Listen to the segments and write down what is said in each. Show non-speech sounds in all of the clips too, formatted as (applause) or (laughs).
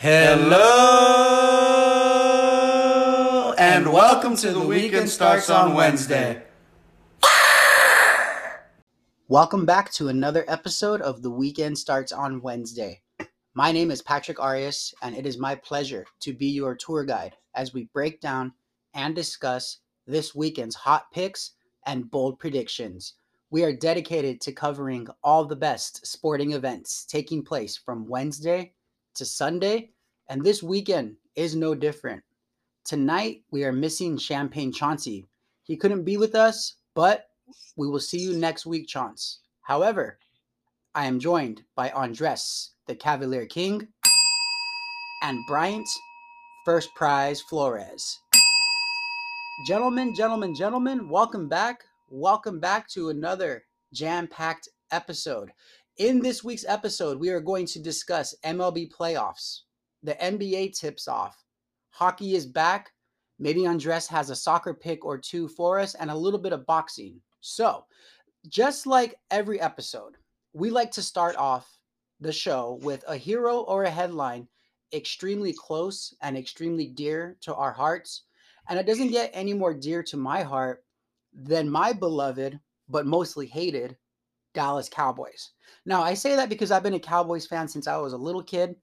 Hello and welcome to the weekend starts on Wednesday. Welcome back to another episode of The Weekend Starts on Wednesday. My name is Patrick Arias, and it is my pleasure to be your tour guide as we break down and discuss this weekend's hot picks and bold predictions. We are dedicated to covering all the best sporting events taking place from Wednesday to Sunday, and this weekend is no different. Tonight, we are missing Champagne Chauncey. He couldn't be with us, but we will see you next week, Chance. However, I am joined by Andres, the Cavalier King, and Bryant, First Prize Flores. Gentlemen, gentlemen, gentlemen, welcome back. Welcome back to another jam packed episode. In this week's episode, we are going to discuss MLB playoffs. The NBA tips off. Hockey is back. Maybe Andres has a soccer pick or two for us and a little bit of boxing. So, just like every episode, we like to start off the show with a hero or a headline extremely close and extremely dear to our hearts. And it doesn't get any more dear to my heart than my beloved, but mostly hated, Dallas Cowboys. Now, I say that because I've been a Cowboys fan since I was a little kid.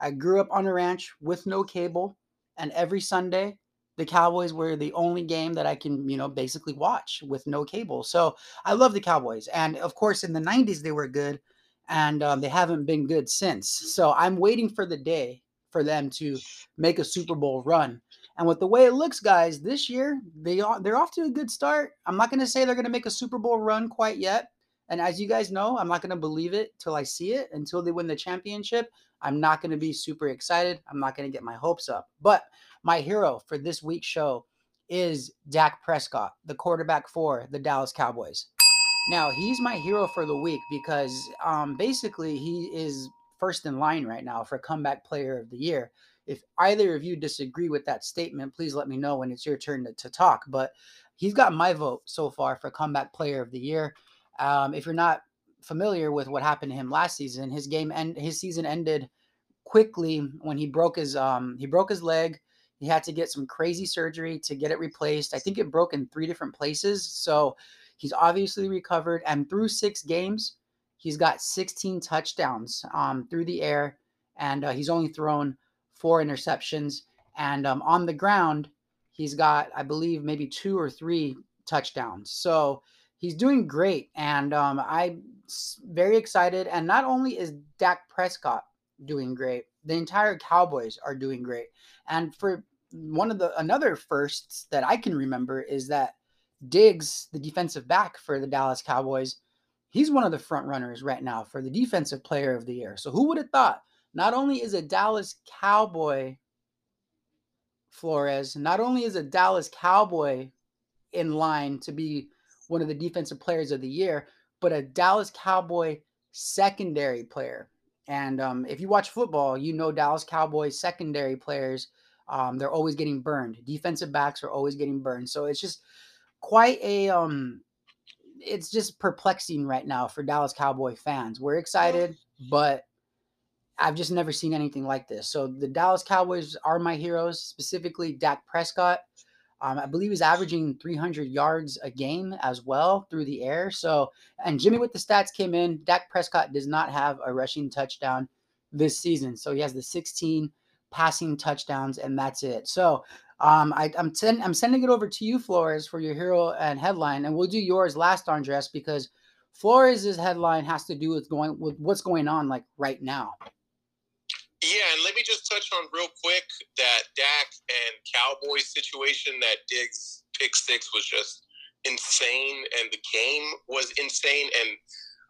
I grew up on a ranch with no cable, and every Sunday, the Cowboys were the only game that I can, you know, basically watch with no cable. So I love the Cowboys. And of course, in the 90s, they were good, and um, they haven't been good since. So I'm waiting for the day for them to make a Super Bowl run. And with the way it looks, guys, this year they are they're off to a good start. I'm not going to say they're going to make a Super Bowl run quite yet. And as you guys know, I'm not going to believe it till I see it. Until they win the championship, I'm not going to be super excited. I'm not going to get my hopes up. But my hero for this week's show is Dak Prescott, the quarterback for the Dallas Cowboys. Now, he's my hero for the week because um, basically he is first in line right now for comeback player of the year. If either of you disagree with that statement, please let me know when it's your turn to, to talk. But he's got my vote so far for comeback player of the year. Um, if you're not familiar with what happened to him last season, his game and his season ended quickly when he broke his um, he broke his leg. He had to get some crazy surgery to get it replaced. I think it broke in three different places. So he's obviously recovered. And through six games, he's got 16 touchdowns um, through the air, and uh, he's only thrown four interceptions. And um, on the ground, he's got, I believe, maybe two or three touchdowns. So he's doing great. And um, I'm very excited. And not only is Dak Prescott doing great, the entire Cowboys are doing great. And for one of the another firsts that I can remember is that Diggs, the defensive back for the Dallas Cowboys, he's one of the front runners right now for the defensive player of the year. So who would have thought? Not only is a Dallas Cowboy Flores, not only is a Dallas Cowboy in line to be one of the defensive players of the year, but a Dallas Cowboy secondary player. And um, if you watch football, you know Dallas Cowboys secondary players, um, they're always getting burned. Defensive backs are always getting burned. So it's just quite a um, it's just perplexing right now for Dallas Cowboy fans. We're excited, but I've just never seen anything like this. So the Dallas Cowboys are my heroes, specifically Dak Prescott. Um, I believe he's averaging 300 yards a game as well through the air. So, and Jimmy with the stats came in. Dak Prescott does not have a rushing touchdown this season. So he has the 16 passing touchdowns, and that's it. So um, I, am ten, I'm sending it over to you, Flores, for your hero and headline, and we'll do yours last, Andres, because Flores' headline has to do with going with what's going on like right now. Yeah, and let me just touch on real quick that Dak and Cowboys situation. That Diggs pick six was just insane, and the game was insane. And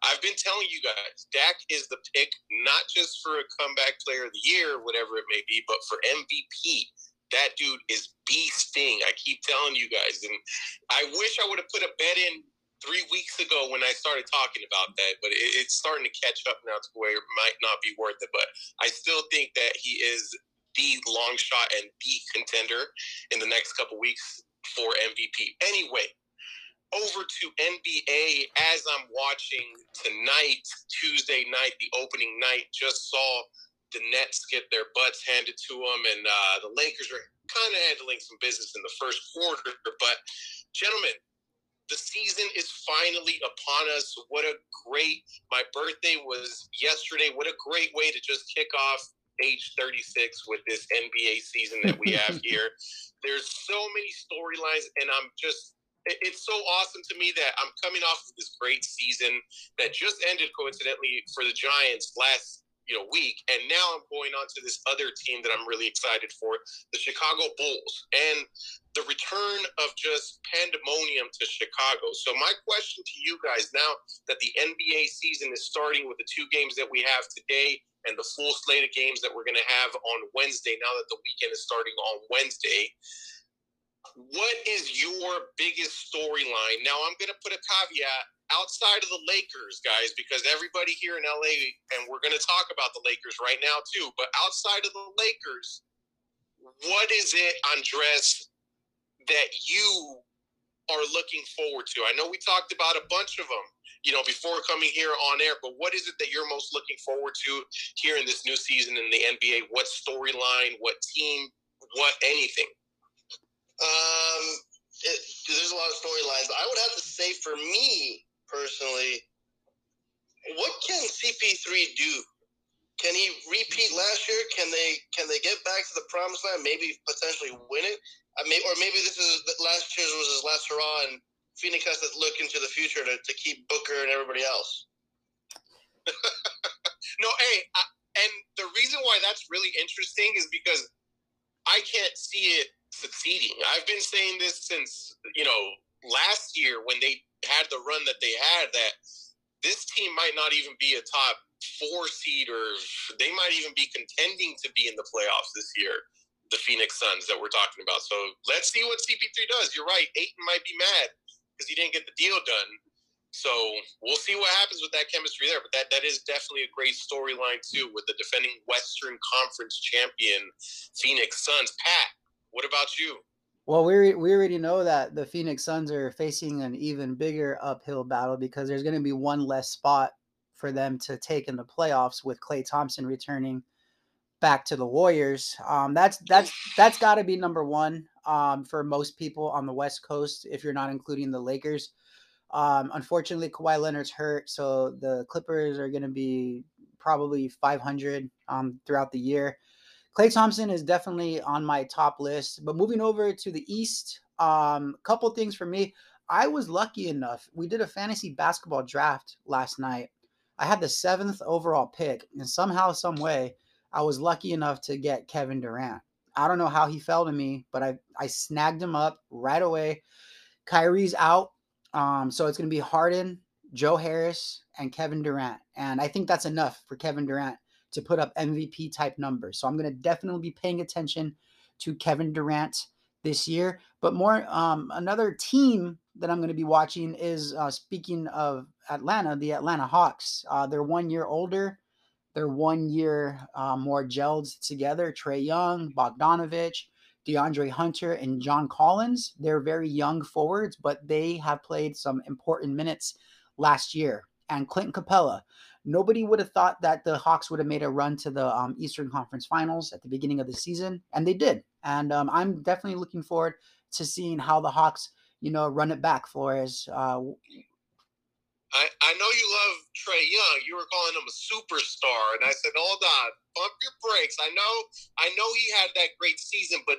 I've been telling you guys, Dak is the pick not just for a comeback player of the year, whatever it may be, but for MVP. That dude is beasting. I keep telling you guys, and I wish I would have put a bet in three weeks ago when I started talking about that, but it, it's starting to catch up now to where it might not be worth it. But I still think that he is the long shot and the contender in the next couple weeks for MVP. Anyway, over to NBA as I'm watching tonight, Tuesday night, the opening night, just saw the Nets get their butts handed to them, and uh, the Lakers are kind of handling some business in the first quarter. But, gentlemen, the season is finally upon us. What a great, my birthday was yesterday. What a great way to just kick off age 36 with this NBA season that we have (laughs) here. There's so many storylines, and I'm just it's so awesome to me that I'm coming off of this great season that just ended coincidentally for the Giants last you know week and now i'm going on to this other team that i'm really excited for the chicago bulls. And the return of just pandemonium to chicago. So my question to you guys now that the nba season is starting with the two games that we have today and the full slate of games that we're going to have on wednesday now that the weekend is starting on wednesday what is your biggest storyline? Now i'm going to put a caveat outside of the Lakers, guys, because everybody here in LA, and we're going to talk about the Lakers right now too, but outside of the Lakers, what is it, Andres, that you are looking forward to? I know we talked about a bunch of them, you know, before coming here on air, but what is it that you're most looking forward to here in this new season in the NBA? What storyline, what team, what anything? Um, it, there's a lot of storylines. I would have to say for me, personally, what can CP3 do? Can he repeat last year? Can they can they get back to the promised land? Maybe potentially win it. I mean, or maybe this is last year's was his last hurrah, and Phoenix has to look into the future to, to keep Booker and everybody else. (laughs) no, hey, I, and the reason why that's really interesting is because I can't see it succeeding. I've been saying this since you know last year when they had the run that they had that this team might not even be a top four seed or they might even be contending to be in the playoffs this year the phoenix suns that we're talking about. So let's see what cp3 does. You're right. Ayton might be mad because he didn't get the deal done. So we'll see what happens with that chemistry there but that, that is definitely a great storyline too with the defending western conference champion phoenix suns. Pat what about you well, we we already know that the Phoenix Suns are facing an even bigger uphill battle because there's going to be one less spot for them to take in the playoffs with Klay Thompson returning back to the Warriors. Um, that's that's that's got to be number one um, for most people on the West Coast, if you're not including the Lakers. Um, unfortunately, Kawhi Leonard's hurt, so the Clippers are going to be probably 500 um, throughout the year. Klay Thompson is definitely on my top list. But moving over to the East, a um, couple things for me. I was lucky enough. We did a fantasy basketball draft last night. I had the seventh overall pick, and somehow, some way, I was lucky enough to get Kevin Durant. I don't know how he fell to me, but I I snagged him up right away. Kyrie's out, um, so it's gonna be Harden, Joe Harris, and Kevin Durant, and I think that's enough for Kevin Durant to put up MVP type numbers. So I'm going to definitely be paying attention to Kevin Durant this year. But more, um, another team that I'm going to be watching is uh, speaking of Atlanta, the Atlanta Hawks. Uh, they're one year older. They're one year uh, more gelled together. Trae Young, Bogdanovich, DeAndre Hunter, and John Collins. They're very young forwards, but they have played some important minutes last year. And Clint Capela, Nobody would have thought that the Hawks would have made a run to the um, Eastern Conference Finals at the beginning of the season, and they did. And um, I'm definitely looking forward to seeing how the Hawks, you know, run it back. Flores. Uh, I, I know you love Trae Young. You were calling him a superstar, and I said, "Hold on, bump your brakes." I know, I know he had that great season, but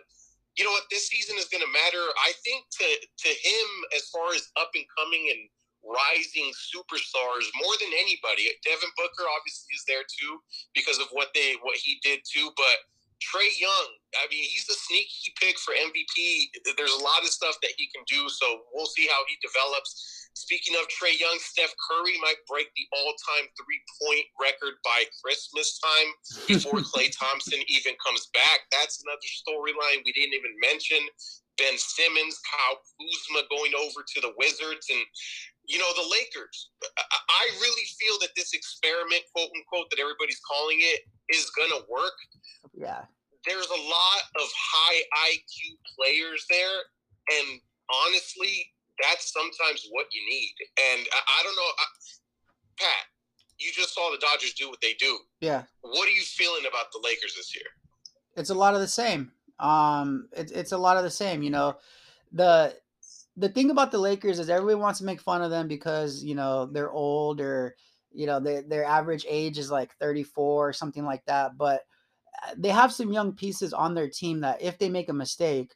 you know what? This season is going to matter. I think to to him as far as up and coming and rising superstars more than anybody. Devin Booker obviously is there too because of what they what he did too, but Trae Young, I mean, he's the sneaky pick for MVP. There's a lot of stuff that he can do, so we'll see how he develops. Speaking of Trae Young, Steph Curry might break the all-time three-point record by Christmas time before (laughs) Klay Thompson even comes back. That's another storyline we didn't even mention. Ben Simmons, Kyle Kuzma going over to the Wizards, and you know, the Lakers. I really feel that this experiment, quote unquote, that everybody's calling it, is going to work. Yeah. There's a lot of high IQ players there. And honestly, that's sometimes what you need. And I, don't know, I, Pat, you just saw the Dodgers do what they do. Yeah. What are you feeling about the Lakers this year? It's a lot of the same. Um, it's it's a lot of the same. You know, the the thing about the Lakers is everybody wants to make fun of them because you know they're old or you know their their average age is like 34 or something like that. But uh, they have some young pieces on their team that if they make a mistake,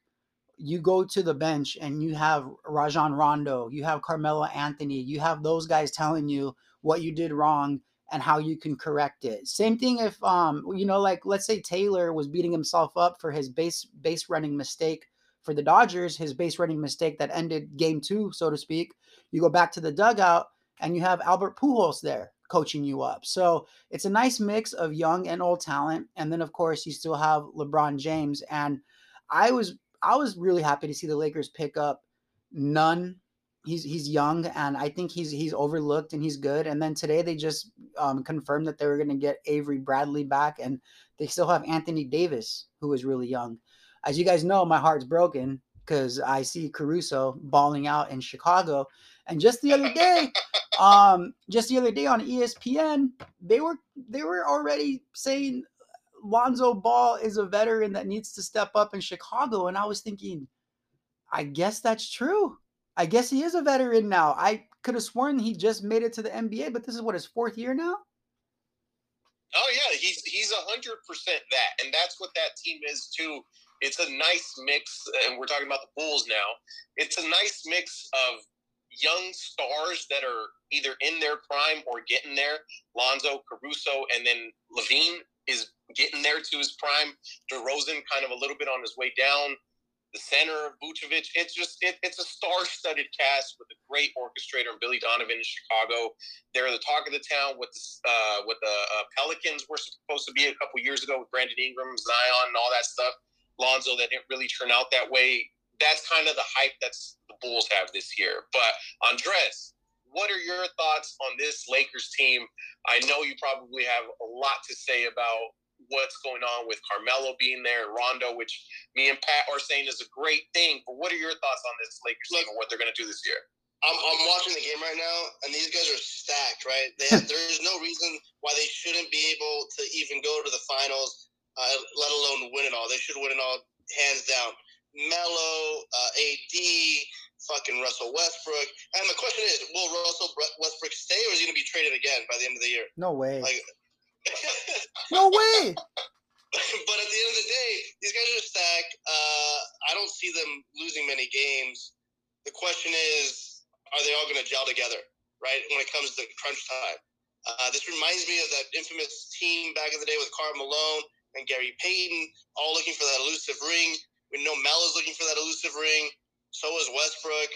you go to the bench and you have Rajon Rondo, you have Carmelo Anthony, you have those guys telling you what you did wrong and how you can correct it. Same thing if um you know like let's say Taylor was beating himself up for his base base running mistake for the Dodgers, his base running mistake that ended game 2 so to speak. You go back to the dugout and you have Albert Pujols there coaching you up. So it's a nice mix of young and old talent and then of course you still have LeBron James and I was I was really happy to see the Lakers pick up Nunn he's he's young and I think he's he's overlooked and he's good. And then today they just um, confirmed that they were going to get Avery Bradley back, and they still have Anthony Davis, who is really young. As you guys know, my heart's broken because I see Caruso balling out in Chicago. And just the other day, (laughs) um, just the other day on ESPN, they were they were already saying Lonzo Ball is a veteran that needs to step up in Chicago, and I was thinking, I guess that's true. I guess he is a veteran now. I could have sworn he just made it to the NBA, but this is what his fourth year now. Oh yeah, he's he's a hundred percent that, and that's what that team is too. It's a nice mix, and we're talking about the Bulls now. It's a nice mix of young stars that are either in their prime or getting there. Lonzo, Caruso, and then LaVine is getting there to his prime. DeRozan kind of a little bit on his way down the center, Vucevic. It's just it, it's a star-studded cast with a great orchestrator and Billy Donovan in Chicago. They're the talk of the town. What the uh, the uh, Pelicans were supposed to be a couple years ago with Brandon Ingram, Zion, and all that stuff. Lonzo that didn't really turn out that way. That's kind of the hype that's the Bulls have this year. But Andres, what are your thoughts on this Lakers team? I know you probably have a lot to say about what's going on with Carmelo being there, and Rondo, which me and Pat are saying is a great thing. But what are your thoughts on this Lakers team and what they're going to do this year? I'm, I'm watching the game right now, and these guys are stacked, right? They have, (laughs) there's no reason why they shouldn't be able to even go to the finals, uh, let alone win it all. They should win it all hands down. Melo, uh, AD, fucking Russell Westbrook. And the question is, will Russell Westbrook stay, or is he going to be traded again by the end of the year? No way. Like, (laughs) no way. (laughs) but at the end of the day, these guys are stacked. Uh, I don't see them losing many games. The question is, are they all going to gel together, right? When it comes to crunch time. Uh, this reminds me of that infamous team back in the day with Karl Malone and Gary Payton, all looking for that elusive ring. We know Mel is looking for that elusive ring. So is Westbrook.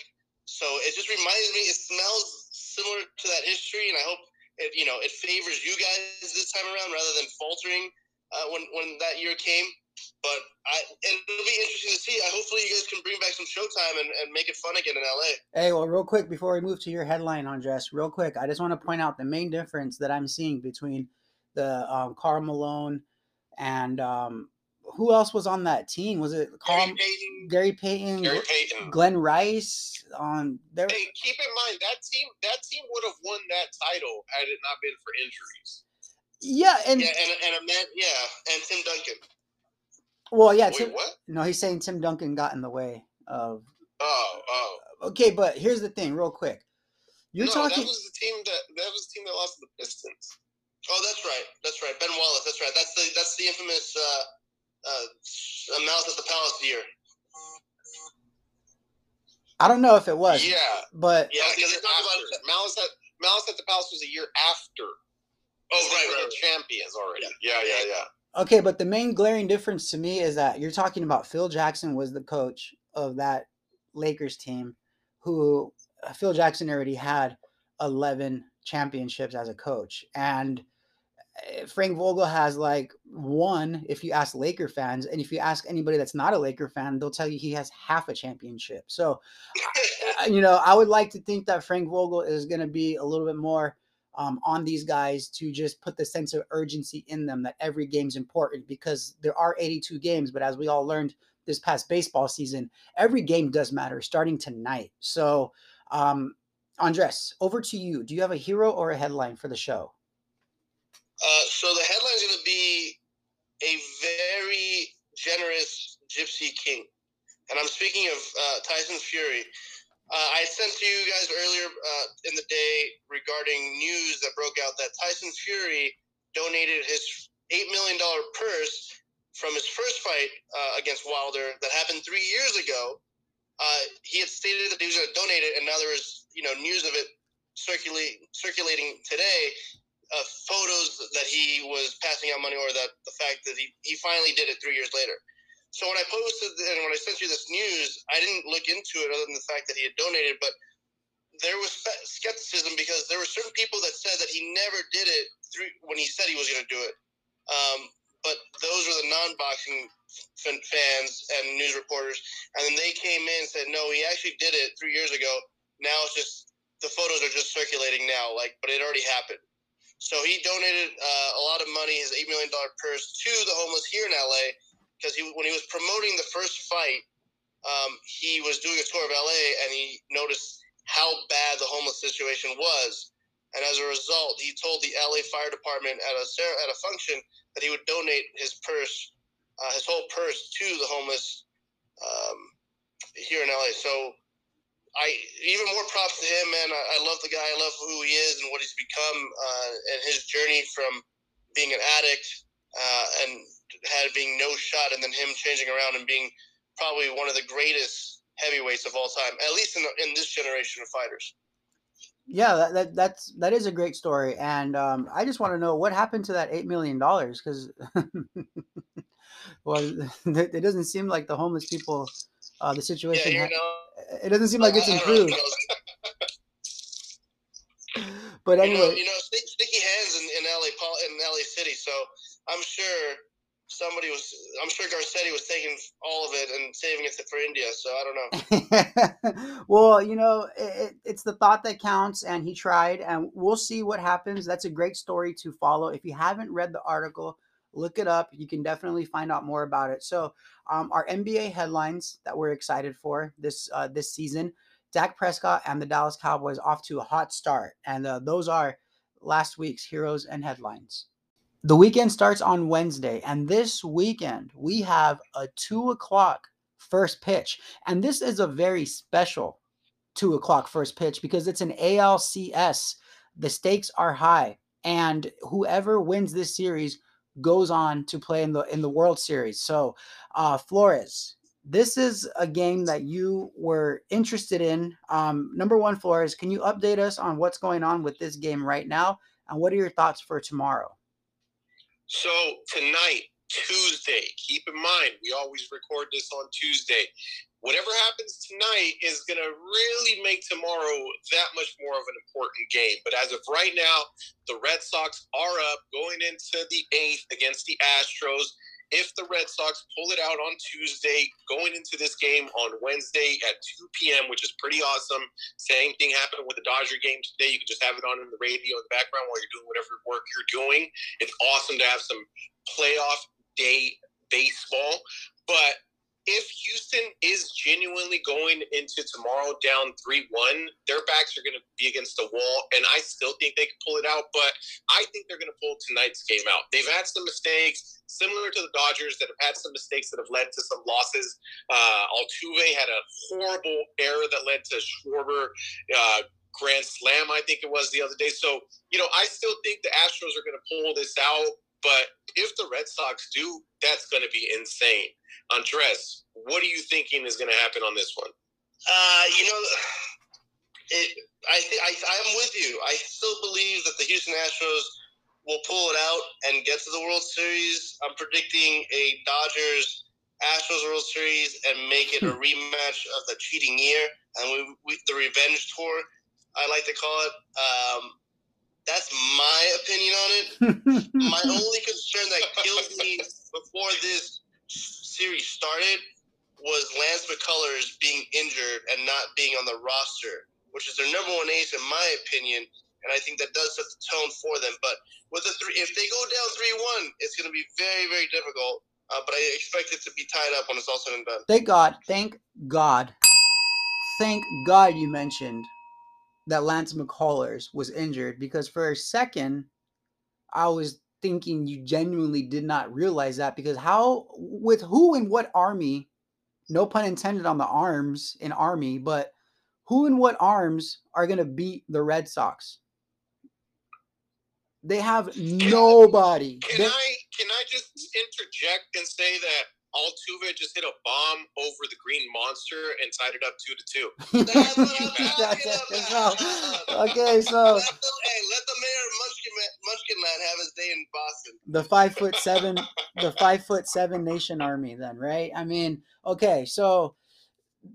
So it just reminds me, it smells similar to that history, and I hope it, you know, it favors you guys this time around rather than faltering uh, when when that year came. But I, it'll be interesting to see. I hopefully you guys can bring back some Showtime and, and make it fun again in LA. Hey, well, real quick before we move to your headline, Andres, real quick, I just want to point out the main difference that I'm seeing between the um, Karl Malone and um, who else was on that team? Was it Gary Payton? Gary Payton, Gary Payton. Glen Rice on there. Hey, keep in mind that team that team would have won that title had it not been for injuries. Yeah, and yeah, and and a man, yeah, and Tim Duncan. Well, yeah, Wait, Tim, what? no, he's saying Tim Duncan got in the way of. Oh, oh. Okay, but here's the thing, real quick. You're no, talking. that was the team that that was the team that lost to the Pistons. Oh, that's right. That's right. Ben Wallace. That's right. That's the that's the infamous uh, uh, Malice at the Palace year. I don't know if it was. Yeah, But Yeah, because they talk about after. Malice at Malice at the Palace was a year after. Oh, right, were right, the right. champions already. Yeah, yeah, yeah. okay, but the main glaring difference to me is that you're talking about Phil Jackson was the coach of that Lakers team, who uh, Phil Jackson already had 11 championships as a coach, and Frank Vogel has like one. If you ask Laker fans, and if you ask anybody that's not a Laker fan, they'll tell you he has half a championship. So (laughs) uh, you know, I would like to think that Frank Vogel is going to be a little bit more um, on these guys to just put the sense of urgency in them that every game's important because there are 82 games, but as we all learned this past baseball season, every game does matter starting tonight. So, um, Andres, over to you. Do you have a hero or a headline for the show? Uh, so the headline is going to be a very generous Gypsy King, and I'm speaking of uh, Tyson Fury. Uh, I sent to you guys earlier uh, in the day regarding news that broke out that Tyson Fury donated his eight million dollar purse from his first fight uh, against Wilder that happened three years ago. He had stated that he was going to donate it, and now there was you know news of it circulating circulating today. Uh, photos that he was passing out money, or that the fact that he, he finally did it three years later. So when I posted and when I sent you this news, I didn't look into it other than the fact that he had donated, but there was skepticism because there were certain people that said that he never did it through when he said he was going to do it. Um, but those were the non-boxing fans and news reporters, and then they came in and said, "No, he actually did it three years ago. Now it's just the photos are just circulating now, like, but it already happened." So he donated uh, a lot of money, his eight million dollar purse, to the homeless here in LA because he when he was promoting the first fight, um, he was doing a tour of LA and he noticed how bad the homeless situation was, and as a result, he told the LA Fire Department at a at a function that he would donate his purse, uh, his whole purse, to the homeless um, here in LA. So. I even more props to him, man. I, I, love the guy. I love who he is and what he's become, uh, and his journey from being an addict uh, and having no shot, and then him changing around and being probably one of the greatest heavyweights of all time, at least in, in this generation of fighters. Yeah, that, that that's that is a great story, and um, I just want to know what happened to that eight million dollars because, (laughs) well, (laughs) it doesn't seem like the homeless people, uh, the situation. Yeah, ha- it doesn't seem like it's improved. (laughs) but anyway, you know, you know sticky hands in, in LA, in LA City. So I'm sure somebody was i'm sure garcetti was taking all of it and saving it for india so i don't know (laughs) well you know it, it's the thought that counts and he tried and we'll see what happens that's a great story to follow if you haven't read the article look it up you can definitely find out more about it so um, our nba headlines that we're excited for this uh, this season dak prescott and the dallas cowboys off to a hot start and uh, those are last week's heroes and headlines the weekend starts on Wednesday, and this weekend we have a two o'clock first pitch. And this is a very special two o'clock first pitch because it's an ALCS. The stakes are high, and whoever wins this series goes on to play in the in the World Series. So, uh, Flores, this is a game that you were interested in. Um, number one, Flores, can you update us on what's going on with this game right now, and what are your thoughts for tomorrow? So tonight, Tuesday, keep in mind, we always record this on Tuesday. Whatever happens tonight is going to really make tomorrow that much more of an important game. But as of right now, the Red Sox are up going into the eighth against the Astros if the Red Sox pull it out on Tuesday, going into this game on Wednesday at 2 p.m., which is pretty awesome. Same thing happened with the Dodger game today. You can just have it on in the radio in the background while you're doing whatever work you're doing. It's awesome to have some playoff day baseball. But if Houston is genuinely going into tomorrow down 3 1, their backs are going to be against the wall. And I still think they can pull it out, but I think they're going to pull tonight's game out. They've had some mistakes, similar to the Dodgers, that have had some mistakes that have led to some losses. Uh, Altuve had a horrible error that led to Schwarber. Uh, Grand Slam, I think it was the other day. So, you know, I still think the Astros are going to pull this out. But if the Red Sox do, that's going to be insane. Andres, what are you thinking is going to happen on this one? Uh, you know, it, I think I'm with you. I still believe that the Houston Astros will pull it out and get to the World Series. I'm predicting a Dodgers Astros World Series and make it a hmm. rematch of the cheating year and we, we, the revenge tour. I like to call it. Um, that's my opinion on it. (laughs) my only concern that killed me before this series started was Lance McCullers being injured and not being on the roster, which is their number one ace in my opinion. And I think that does set the tone for them. But with the three, if they go down three one, it's going to be very very difficult. Uh, but I expect it to be tied up when it's all said and done. Thank God. Thank God. Thank God you mentioned that Lance McCullers was injured because for a second I was thinking you genuinely did not realize that because how with who and what army no pun intended on the arms in army but who and what arms are going to beat the red sox? They have nobody. Can I can I just interject and say that Altuve just hit a bomb over the Green Monster and tied it up two to two. (laughs) That's what I'm That's talking it. about. (laughs) Okay so Let the, hey, let the mayor Munchkin Man, Munchkin Man have his day in Boston. the five foot seven the five foot seven nation army then right i mean okay so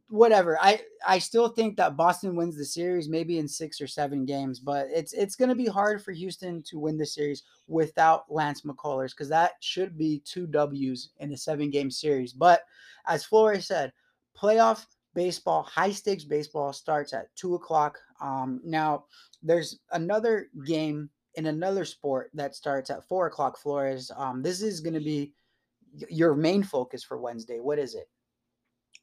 whatever i i still think that boston wins the series maybe in six or seven games but it's it's going to be hard for houston to win the series without lance mccullers because that should be two w's in a seven game series but as flores said playoff baseball high stakes baseball starts at two o'clock um now there's another game in another sport that starts at four o'clock. Flores, um, this is going to be your main focus for Wednesday. What is it?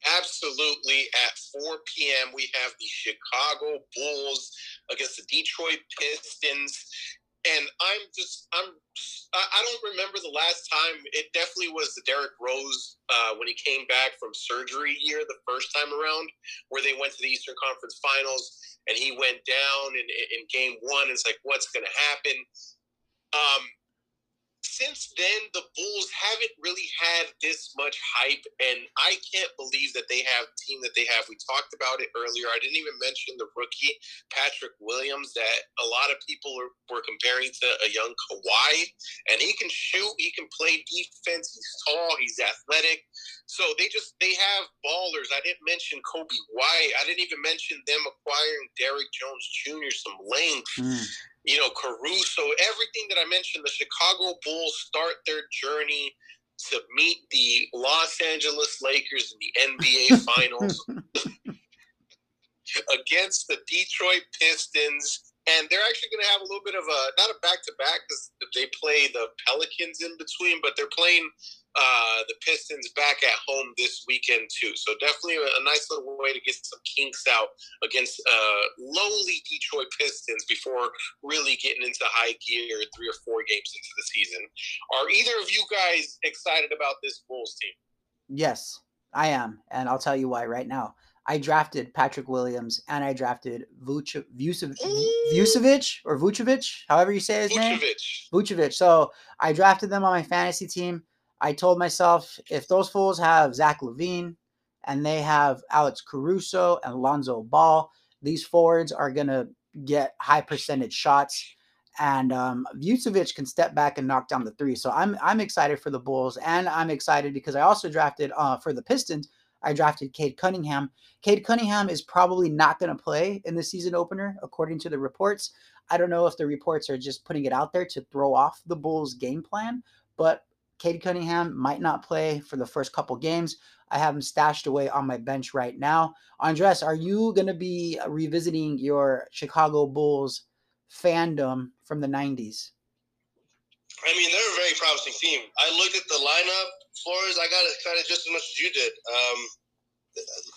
Absolutely. At 4 p.m., we have the Chicago Bulls against the Detroit Pistons. And I'm just, I'm, I don't remember the last time. It definitely was the Derrick Rose uh, when he came back from surgery year the first time around, where they went to the Eastern Conference Finals and he went down in, in game one. It's like, what's going to happen? Um, since then, the Bulls haven't really had this much hype, and I can't believe that they have the team that they have. We talked about it earlier. I didn't even mention the rookie Patrick Williams that a lot of people are, were comparing to a young Kawhi, and he can shoot, he can play defense. He's tall, he's athletic. So they just they have ballers. I didn't mention Coby White. I didn't even mention them acquiring Derrick Jones Jr. some length hmm. You know, Caruso, everything that I mentioned, the Chicago Bulls start their journey to meet the Los Angeles Lakers in the NBA (laughs) Finals against the Detroit Pistons. And they're actually going to have a little bit of a, not a back to back because they play the Pelicans in between, but they're playing uh, the Pistons back at home this weekend too. So definitely a, nice little way to get some kinks out against uh, lowly Detroit Pistons before really getting into high gear three or four games into the season. Are either of you guys excited about this Bulls team? Yes, I am, and I'll tell you why right now. I drafted Patrick Williams and I drafted Vuce- Vucevic, Vucevic or Vucevic, however you say his name. Vucevic. Vucevic. So I drafted them on my fantasy team. I told myself if those fools have Zach LaVine and they have Alex Caruso and Lonzo Ball, these forwards are gonna get high percentage shots. And um, Vucevic can step back and knock down the three. So I'm I'm excited for the Bulls, and I'm excited because I also drafted uh, for the Pistons. I drafted Cade Cunningham. Cade Cunningham is probably not going to play in the season opener, according to the reports. I don't know if the reports are just putting it out there to throw off the Bulls' game plan, but Cade Cunningham might not play for the first couple games. I have him stashed away on my bench right now. Andres, are you going to be revisiting your Chicago Bulls fandom from the 90s? I mean, they're a very promising team. I looked at the lineup, Flores. I got excited just as much as you did. Um,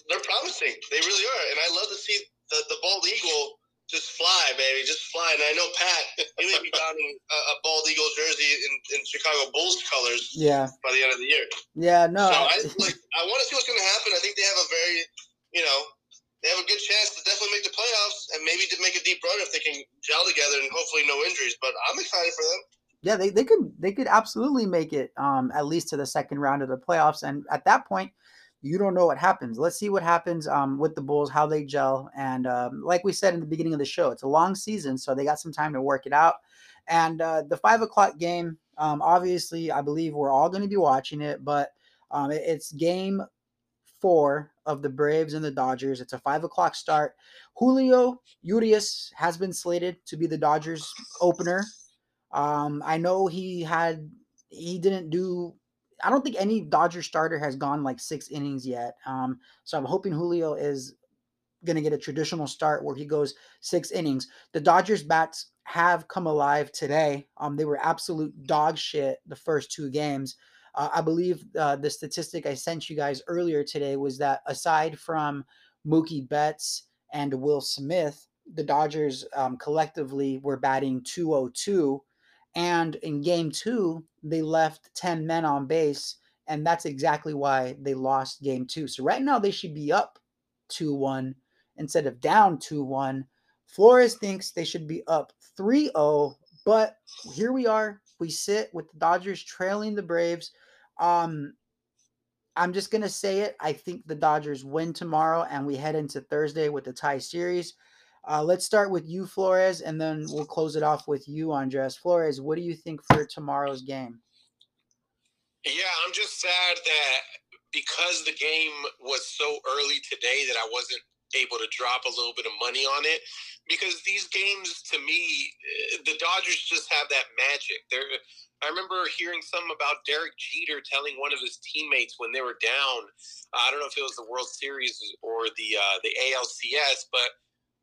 they're promising. They really are, and I love to see the, the bald eagle just fly, baby, just fly. And I know Pat, he may be donning a, a bald eagle jersey in, in Chicago Bulls colors Yeah, by the end of the year. yeah, no. so I- I like, I want to see what's going to happen. I think they have a very, you know, they have a good chance to definitely make the playoffs and maybe to make a deep run if they can gel together and hopefully no injuries. But I'm excited for them. yeah, they, they could they could absolutely make it um at least to the second round of the playoffs. And at that point, you don't know what happens. Let's see what happens um with the Bulls, how they gel. And um, like we said in the beginning of the show, it's a long season, so they got some time to work it out. And uh, the five o'clock game, um, obviously, I believe we're all going to be watching it, but um, it- it's game four of the Braves and the Dodgers. It's a five o'clock start. Julio Urias has been slated to be the Dodgers opener. Um, I know he had he didn't do. I don't think any Dodger starter has gone like six innings yet. Um, so I'm hoping Julio is going to get a traditional start where he goes six innings. The Dodgers bats have come alive today. Um, they were absolute dog shit the first two games. Uh, I believe uh, the statistic I sent you guys earlier today was that aside from Mookie Betts and Will Smith, the Dodgers um, collectively were batting 202. And in game two, they left 10 men on base. And that's exactly why they lost game two. So right now they should be up 2 1 instead of down 2 1. Flores thinks they should be up 3 0. But here we are. We sit with the Dodgers trailing the Braves. Um, I'm just going to say it. I think the Dodgers win tomorrow and we head into Thursday with the tie series. Uh, let's start with you, Flores, and then we'll close it off with you, Andres. Flores, what do you think for tomorrow's game? Yeah, I'm just sad that because the game was so early today that I wasn't able to drop a little bit of money on it because these games to me eh, the Dodgers just have that magic. They're I remember hearing something about Derek Jeter telling one of his teammates when they were down. I don't know if it was the World Series or the uh, the ALCS, but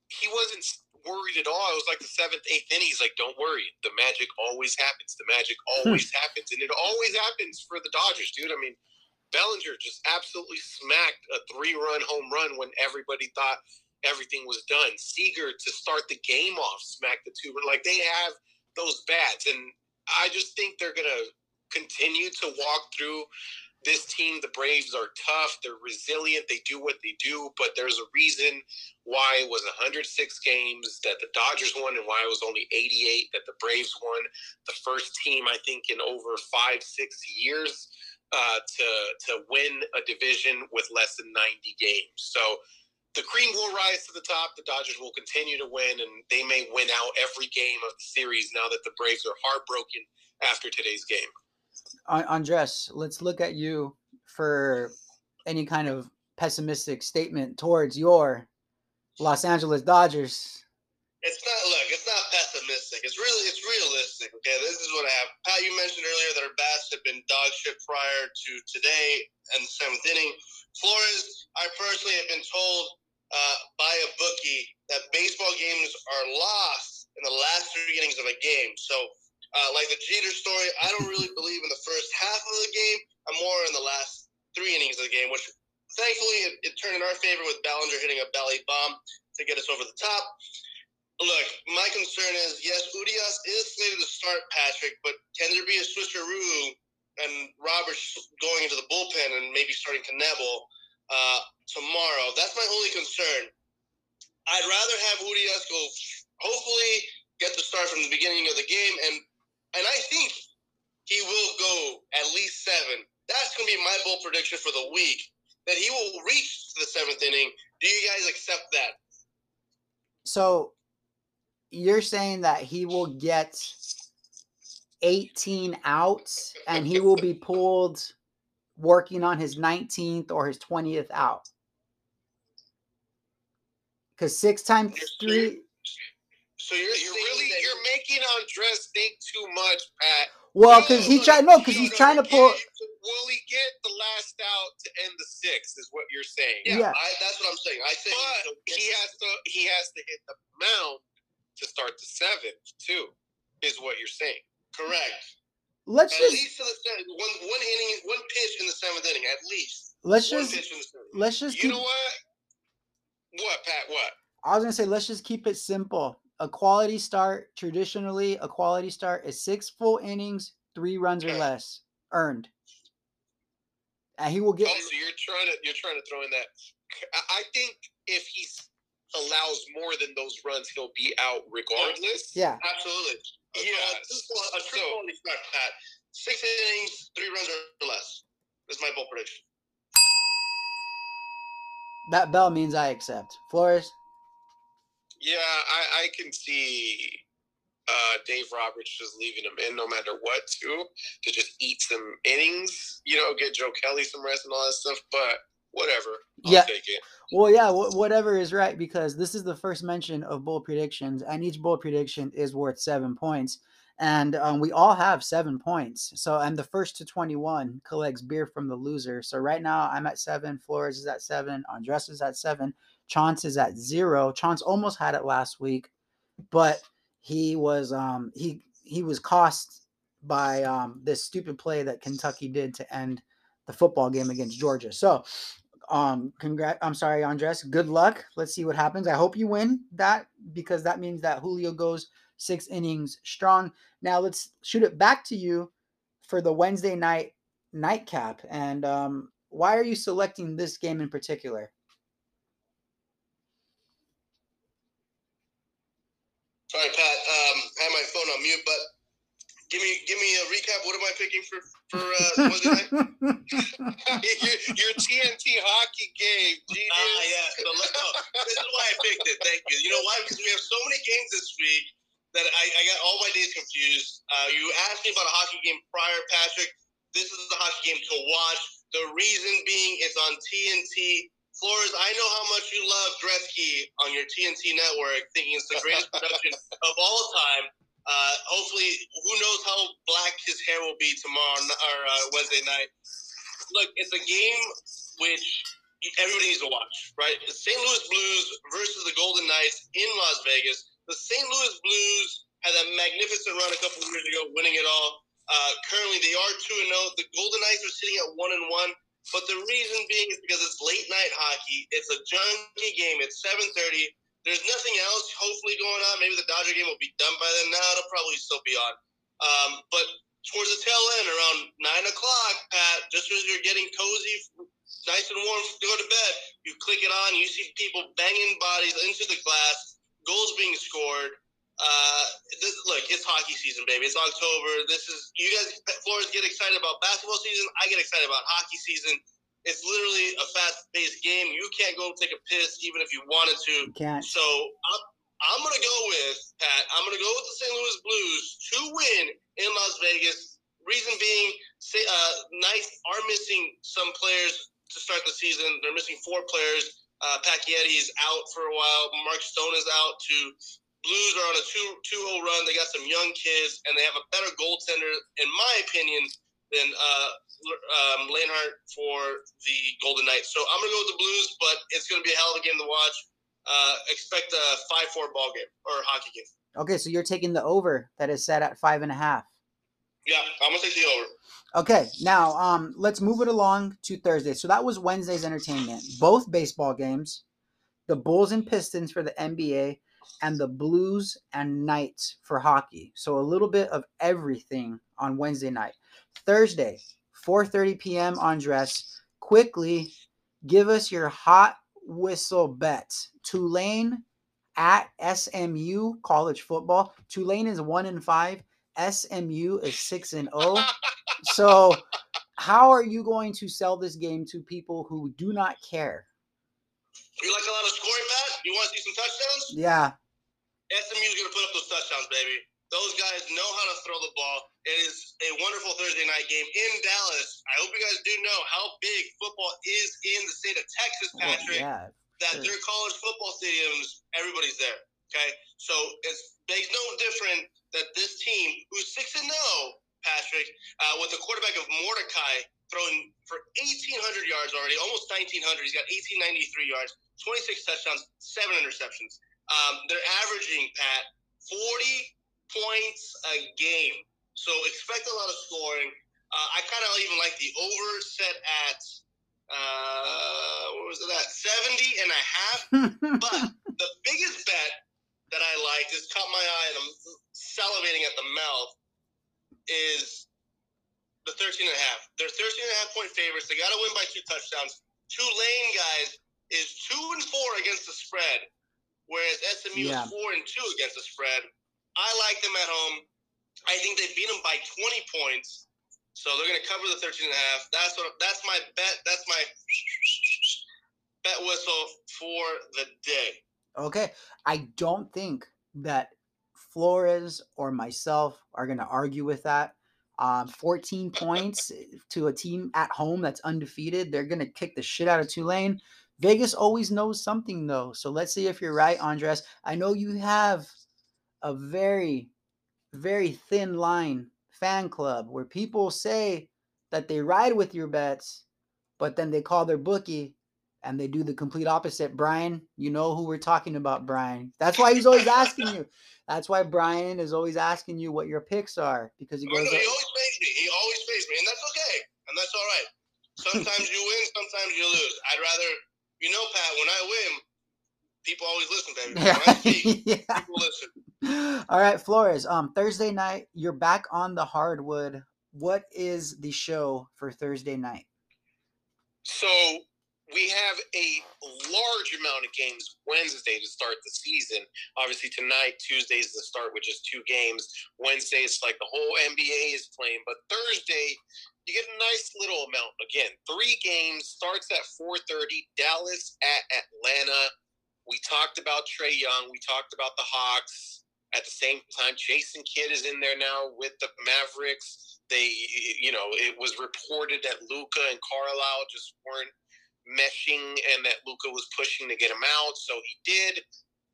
he wasn't worried at all. It was like the seventh, eighth inning. He's like, "Don't worry, the magic always happens. The magic Hmm. always happens, and it always happens for the Dodgers, dude. I mean, Bellinger just absolutely smacked a three-run home run when everybody thought everything was done. Seager to start the game off smacked the two. Like they have those bats, and I just think they're gonna continue to walk through this team, the Braves are tough. They're resilient. They do what they do, but there's a reason why it was 106 games that the Dodgers won and why it was only 88 that the Braves won. The first team, I think, in over five, six years uh, to to win a division with less than 90 games. So the cream will rise to the top. The Dodgers will continue to win, and they may win out every game of the series now that the Braves are heartbroken after today's game. An- Andres, let's look at you for any kind of pessimistic statement towards your Los Angeles Dodgers. It's not look, it's not pessimistic. It's really it's realistic. Okay, this is what I have. Pat, you mentioned earlier that our bats have been dog shit prior to today and the seventh inning. Flores, I personally have been told uh, by a bookie that baseball games are lost in the last three innings of a game. So, uh, like the Jeter story, I don't really (laughs) believe in the first half of the game. I'm more in the last three innings of the game, which thankfully it, it turned in our favor with Bellinger hitting a belly bomb to get us over the top. Look, my concern is yes, Urias is slated to start Patrick, but can there be a switcheroo and Roberts going into the bullpen and maybe starting Knebel uh, tomorrow? That's my only concern. I'd rather have Urias go, hopefully, get the start from the beginning of the game, and and I think he will go at least seven. That's going to be my bold prediction for the week. That he will reach the seventh inning. Do you guys accept that? So you're saying that he will get 18 outs and he will be pulled working on his 19th or his 20th out. Because six times three. So you're, You're really that- you're making Andres think too much, Pat. Well, because he no, tried no, because he's trying to he pull. Will he get the last out to end the sixth? Is what you're saying? Yeah, Yeah. I, that's what I'm saying. I say But he has to he has to hit the mound to start the seventh too. Is what you're saying? correct. Let's At just least to the seventh, one one inning, one pitch in the seventh inning, at least. let's One just pitch in the let's just You keep. know what? What, Pat? What? I was gonna say let's just keep it simple. A quality start traditionally, a quality start is six full innings, three runs or less earned, and he will get. Oh, so you're trying to you're trying to throw in that. I I think if he allows more than those runs, he'll be out regardless. Yeah, Absolutely. Uh, yeah, uh, A, true qual- so- quality start, Pat. Six innings, three runs or less. Is my bold prediction. that bell means I accept. Flores, Yeah, I, I can see uh, Dave Roberts just leaving him in no matter what, too, to just eat some innings, you know, get Joe Kelly some rest and all that stuff. But whatever, I'll Yeah. take it. Well, yeah, wh- whatever is right because this is the first mention of bold predictions, and each bold prediction is worth seven points, and um, we all have seven points. So, and the first to twenty-one collects beer from the loser. So right now, I'm at seven. Flores is at seven. Andres is at seven. Chance is at zero. Chance almost had it last week, but he was um he he was cost by um this stupid play that Kentucky did to end the football game against Georgia. So um congrat i'm sorry andres good luck let's see what happens i hope you win that because that means that julio goes six innings strong. Now let's shoot it back to you for the Wednesday night nightcap. And um, why are you selecting this game in particular? Sorry, Pat. Um, I had my phone on mute, but give me give me a recap. What am I picking for for uh, Wednesday night? (laughs) (laughs) your, your TNT hockey game. Genius. Ah, yeah. So let, no, this is why I picked it. Thank you. You know why? Because we have so many games this week that I, I got all my days confused. Uh, you asked me about a hockey game prior, Patrick. This is the hockey game to watch. The reason being it's on TNT. Flores, I know how much you love Gretzky on your TNT network, thinking it's the greatest (laughs) production of all time. Uh, hopefully, who knows how black his hair will be tomorrow or uh, Wednesday night. Look, it's a game which everybody needs to watch, right? The St. Louis Blues versus the Golden Knights in Las Vegas. The St. Louis Blues had a magnificent run a couple of years ago, winning it all. Uh, currently, they are two and zero. The Golden Knights are sitting at one and one. But the reason being is because it's late night hockey. It's a junky game. It's seven thirty. There's nothing else hopefully going on. Maybe the Dodger game will be done by then. Now it'll probably still be on. Um, but towards the tail end, around nine o'clock, Pat, just as you're getting cozy, nice and warm to go to bed, you click it on. You see people banging bodies into the glass, goals being scored. Uh, this, look, it's hockey season, baby. It's October. This is you guys. Flores get excited about basketball season. I get excited about hockey season. It's literally a fast-paced game. You can't go take a piss even if you wanted to. You can't. So I'm, I'm gonna go with Pat. I'm gonna go with the St. Louis Blues to win in Las Vegas. Reason being, say, uh, Knights are missing some players to start the season. They're missing four players. Uh, is out for a while. Mark Stone is out. Too. Blues are on a two two zero run. They got some young kids, and they have a better goaltender, in my opinion, than uh, um, Leinart for the Golden Knights. So I'm gonna go with the Blues, but it's gonna be a hell of a game to watch. Uh, expect a five four ball game or hockey game. Okay, so you're taking the over that is set at five and a half. Yeah, I'm gonna take the over. Okay, now um, let's move it along to Thursday. So that was Wednesday's entertainment. Both baseball games, the Bulls and Pistons for the NBA, and the Blues and Knights for hockey. So a little bit of everything on Wednesday night. Thursday, 4:30 p.m. Andres. Quickly, give us your hot whistle bets. Tulane at SMU college football. Tulane is one and five. SMU is six and zero. So, how are you going to sell this game to people who do not care? You like a lot of scoring, Pat? You want to see some touchdowns? Yeah, SMU's gonna put up those touchdowns, baby. Those guys know how to throw the ball. It is a wonderful Thursday night game in Dallas. I hope you guys do know how big football is in the state of Texas, well, Patrick. yeah. that sure. their college football stadiums, everybody's there. Okay, so it's makes no different that this team, who's six and zero, Patrick, uh, with a quarterback of Mordecai throwing for 1,800 yards already, almost 1,900. He's got 1,893 yards, 26 touchdowns, seven interceptions. Um, they're averaging Pat 40 points a game, so expect a lot of scoring. Uh, I kind of even like the over set at uh, what was it at 70 and a half. (laughs) But the biggest bet that I like is caught my eye and I'm salivating at the mouth is the 13 and a half. They're 13 and a half point favorites. They got to win by two touchdowns. Tulane guys is two and four against the spread, whereas SMU Yeah. is four and two against the spread. I like them at home. I think they beat them by 20 points. So they're going to cover the 13 and a half. That's what that's my bet. That's my bet whistle for the day. Okay. I don't think that Flores or myself are going to argue with that. Um, 14 points to a team at home that's undefeated. They're going to kick the shit out of Tulane. Vegas always knows something, though. So let's see if you're right, Andres. I know you have a very, very thin line fan club where people say that they ride with your bets, but then they call their bookie and they do the complete opposite. Brian, you know who we're talking about, Brian. That's why he's always asking you. That's why Brian is always asking you what your picks are because he goes, he always pays me. He always pays me, and that's okay, and that's all right. Sometimes you win, sometimes you lose. I'd rather, you know, Pat. When I win, people always listen, baby. (laughs) When I speak, yeah. people listen. All right, Flores. Um, Thursday night, you're back on the hardwood. What is the show for Thursday night? So we have a large amount of games Wednesday to start the season. Obviously, tonight, Tuesday is the start with just two games. Wednesday, it's like the whole NBA is playing. But Thursday, you get a nice little amount. Again, three games starts at 4:30. Dallas at Atlanta. We talked about Trae Young. We talked about the Hawks. At the same time, Jason Kidd is in there now with the Mavericks. They, you know, it was reported that Luka and Carlisle just weren't meshing and that Luka was pushing to get him out. So he did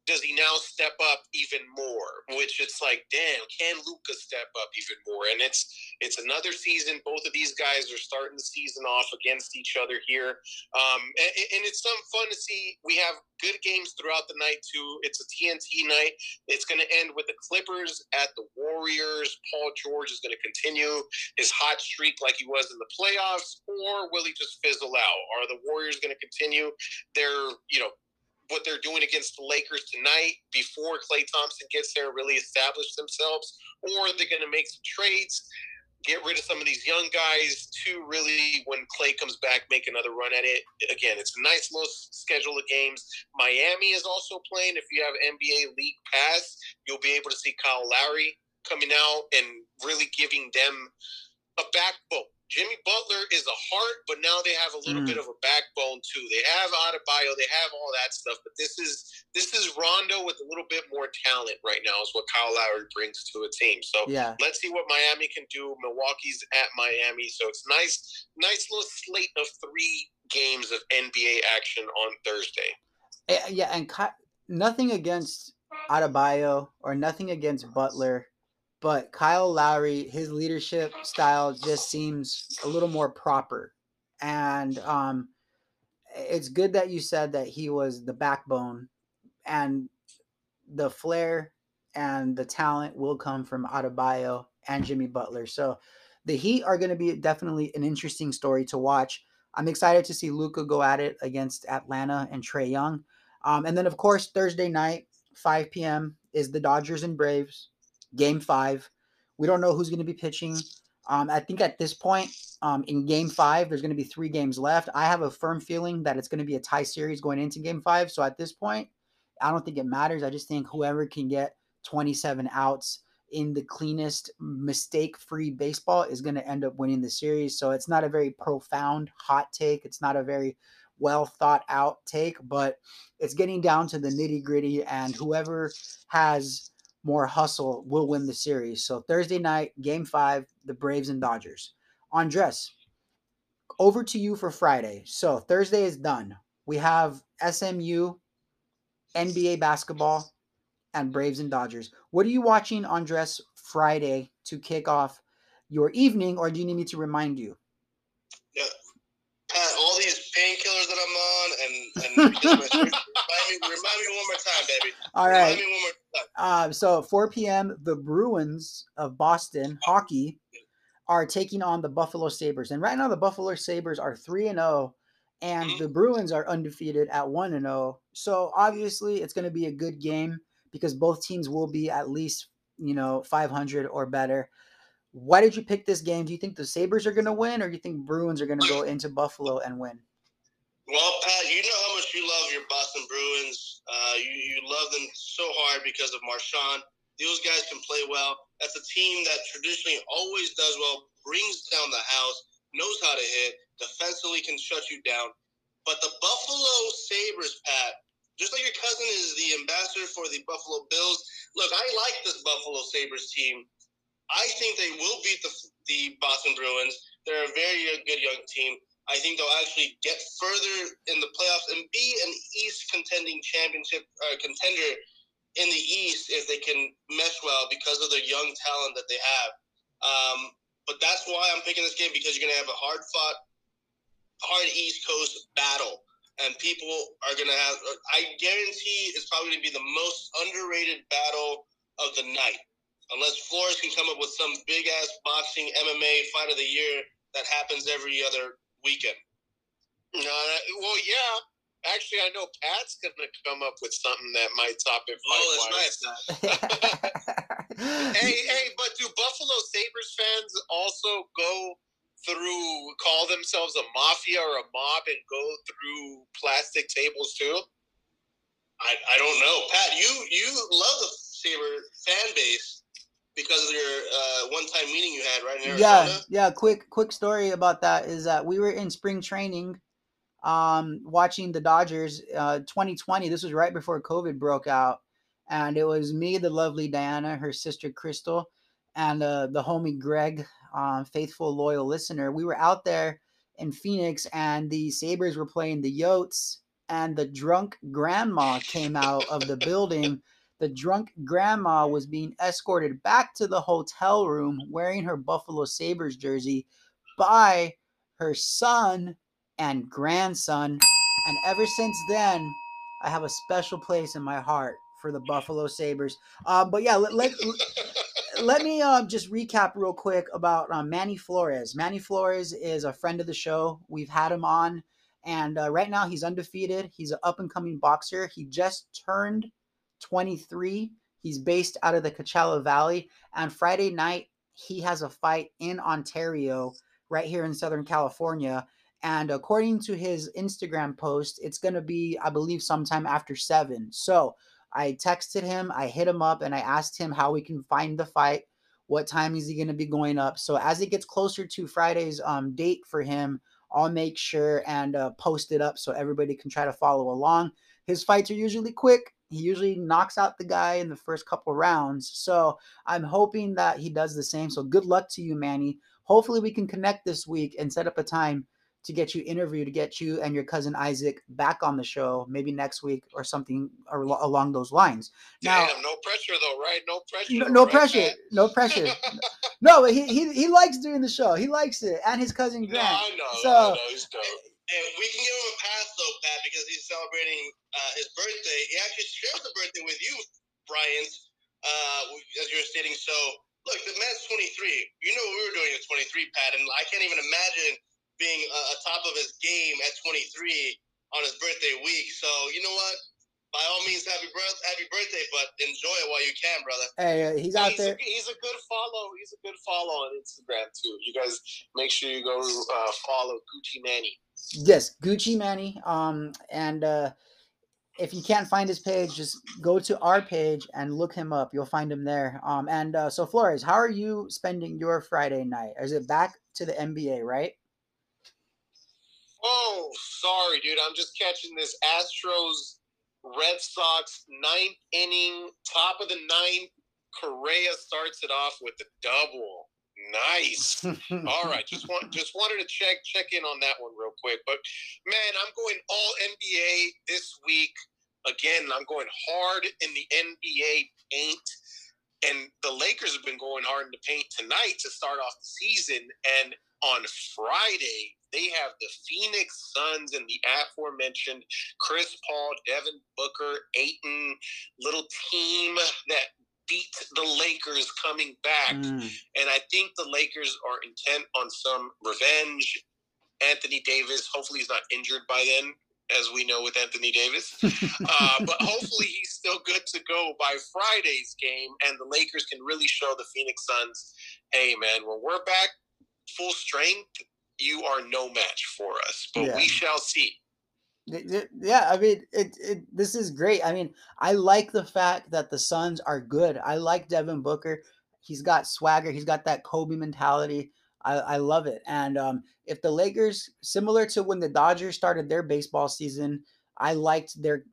does he now step up even more? Which it's like, damn, can Luka step up even more? And it's it's another season. Both of these guys are starting the season off against each other here, um, and, and, it's some fun to see. We have good games throughout the night too. It's a TNT night. It's going to end with the Clippers at the Warriors. Paul George is going to continue his hot streak like he was in the playoffs, or will he just fizzle out? Are the Warriors going to continue their you know what they're doing against the Lakers tonight before Klay Thompson gets there really establish themselves, or they're going to make some trades, get rid of some of these young guys to really, when Klay comes back, make another run at it. Again, it's a nice little schedule of games. Miami is also playing. If you have NBA League Pass, you'll be able to see Kyle Lowry coming out and really giving them a backbone Jimmy Butler is a heart, but now they have a little mm. bit of a backbone too. They have Adebayo, they have all that stuff, but this is this is Rondo with a little bit more talent right now. Is what Kyle Lowry brings to a team. So yeah. let's see what Miami can do. Milwaukee's at Miami, so it's nice, nice little slate of three games of NBA action on Thursday. Eh, yeah, and nothing against Adebayo or nothing against Butler but Kyle Lowry, his leadership style just seems a little more proper. And um, it's good that you said that he was the backbone and the flair and the talent will come from Adebayo and Jimmy Butler. So the Heat are going to be definitely an interesting story to watch. I'm excited to see Luka go at it against Atlanta and Trae Young. Um, and then, of course, Thursday night, 5 p.m., is the Dodgers and Braves game five. We don't know who's going to be pitching. Um, I think at this point, um, in game five, there's going to be three games left. I have a firm feeling that it's going to be a tie series going into game five. So at this point, I don't think it matters. I just think whoever can get 27 outs in the cleanest, mistake free baseball is going to end up winning the series. So it's not a very profound hot take. It's not a very well thought out take, but it's getting down to the nitty gritty. And whoever has more hustle will win the series. So Thursday night, game five, the Braves and Dodgers. Andres, over to you for Friday. So Thursday is done. We have SMU, NBA basketball, and Braves and Dodgers. What are you watching, Andres, Friday to kick off your evening, or do you need me to remind you? Yeah, Pat, all these painkillers that I'm on, and, and (laughs) remind, me, remind me one more time, baby. All right. Uh, so 4 p.m. The Bruins of Boston hockey are taking on the Buffalo Sabres, and right now the Buffalo Sabres are three and zero, oh, and mm-hmm. the Bruins are undefeated at one and zero. Oh. So obviously, it's going to be a good game because both teams will be at least you know 500 or better. Why did you pick this game? Do you think the Sabres are going to win, or do you think Bruins are going to go into Buffalo and win? Well, Pat, you know how much you love your Boston Bruins. Uh, you, you love them so hard because of Marchand. Those guys can play well. That's a team that traditionally always does well, brings down the house, knows how to hit, defensively can shut you down. But the Buffalo Sabres, Pat, just like your cousin is the ambassador for the Buffalo Bills. Look, I like this Buffalo Sabres team. I think they will beat the, the Boston Bruins. They're a very good young team. I think they'll actually get further in the playoffs and be an East contending championship uh, contender in the East if they can mesh well because of the young talent that they have. Um, but that's why I'm picking this game because you're going to have a hard fought, hard East Coast battle. And people are going to have, I guarantee it's probably going to be the most underrated battle of the night. Unless Flores can come up with some big ass boxing MMA fight of the year that happens every other weekend. Uh, well, yeah, Actually, I know Pat's gonna come up with something that might top it. Oh, that's nice. Pat. (laughs) hey, hey, but do Buffalo Sabres fans also go through, call themselves a mafia or a mob and go through plastic tables too? I, I don't know, Pat. You you love the Sabre fan base because of your uh, one time meeting you had right in yeah, Arizona. yeah. Quick, quick story about that is that we were in spring training, um, watching the Dodgers. Uh, 2020. This was right before COVID broke out, and it was me, the lovely Diana, her sister Crystal, and uh, the homie Greg, um, faithful loyal listener. We were out there in Phoenix, and the Sabres were playing the Yotes, and the drunk grandma came out of the (laughs) building. The drunk grandma was being escorted back to the hotel room wearing her Buffalo Sabres jersey by her son and grandson. And ever since then, I have a special place in my heart for the Buffalo Sabres. Um, but yeah, let, let, (laughs) let me uh, just recap real quick about uh, Manny Flores. Manny Flores is a friend of the show. We've had him on, and uh, right now he's undefeated. He's an up and coming boxer. He just turned 23. He's based out of the Coachella Valley, and Friday night he has a fight in Ontario, right here in Southern California. And according to his Instagram post, it's going to be, I believe, sometime after seven. So I texted him, I hit him up, and I asked him how we can find the fight. What time is he going to be going up? So as it gets closer to Friday's um, date for him, I'll make sure and uh, post it up so everybody can try to follow along. His fights are usually quick. He usually knocks out the guy in the first couple rounds. So I'm hoping that he does the same. So good luck to you, Manny. Hopefully we can connect this week and set up a time to get you interviewed, to get you and your cousin Isaac back on the show, maybe next week or something or along those lines. Now, Damn, no pressure though, right? No pressure. no, no right, pressure, Pat? no pressure. (laughs) no, but he, he he likes doing the show. He likes it, and his cousin No, Grant. I know. So- I know. He's dope. And we can give him a pass though, Pat, because he's celebrating uh, his birthday. He actually shares the birthday with you, Brian, uh, as you were stating. So, look, the man's 23. You know what we were doing at 23, Pat, and I can't even imagine being uh, top of his game at 23 on his birthday week. So, you know what? By all means, happy birth, happy birthday, but enjoy it while you can, brother. Hey, uh, he's out he's there. A, he's a good follow. He's a good follow on Instagram too. You guys make sure you go uh, follow Gucci Manny. Yes, Gucci Manny. Um, and uh, if you can't find his page, just go to our page and look him up. You'll find him there. Um, and uh, so Flores, how are you spending your Friday night? Is it back to the NBA, right? Oh, sorry, dude. I'm just catching this Astros Red Sox ninth inning, top of the ninth. Correa starts it off with a double. Nice. (laughs) All right, just want just wanted to check check in on that one real quick. But man, I'm going all NBA this week. Again, I'm going hard in the NBA paint. And the Lakers have been going hard in the paint tonight to start off the season. And on Friday, they have the Phoenix Suns and the aforementioned Chris Paul, Devin Booker, Ayton, little team that beat the Lakers coming back. Mm, And I think the Lakers are intent on some revenge. Anthony Davis, hopefully he's not injured by then, as we know with Anthony Davis. (laughs) uh, but hopefully he's still good to go by Friday's game, and the Lakers can really show the Phoenix Suns, hey man, when we're back full strength, you are no match for us. But Yeah. we shall see. Yeah, I mean, it, it. This is great. I mean, I like the fact that the Suns are good. I like Devin Booker. He's got swagger. He's got that Kobe mentality. I, I love it. And um, if the Lakers, similar to when the Dodgers started their baseball season, I liked their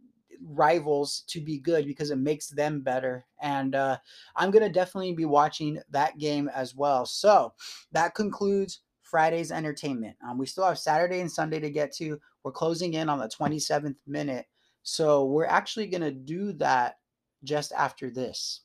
rivals to be good because it makes them better. And uh, I'm gonna definitely be watching that game as well. So that concludes Friday's entertainment. Um, we still have Saturday and Sunday to get to. We're closing in on the 27th minute. So we're actually going to do that just after this.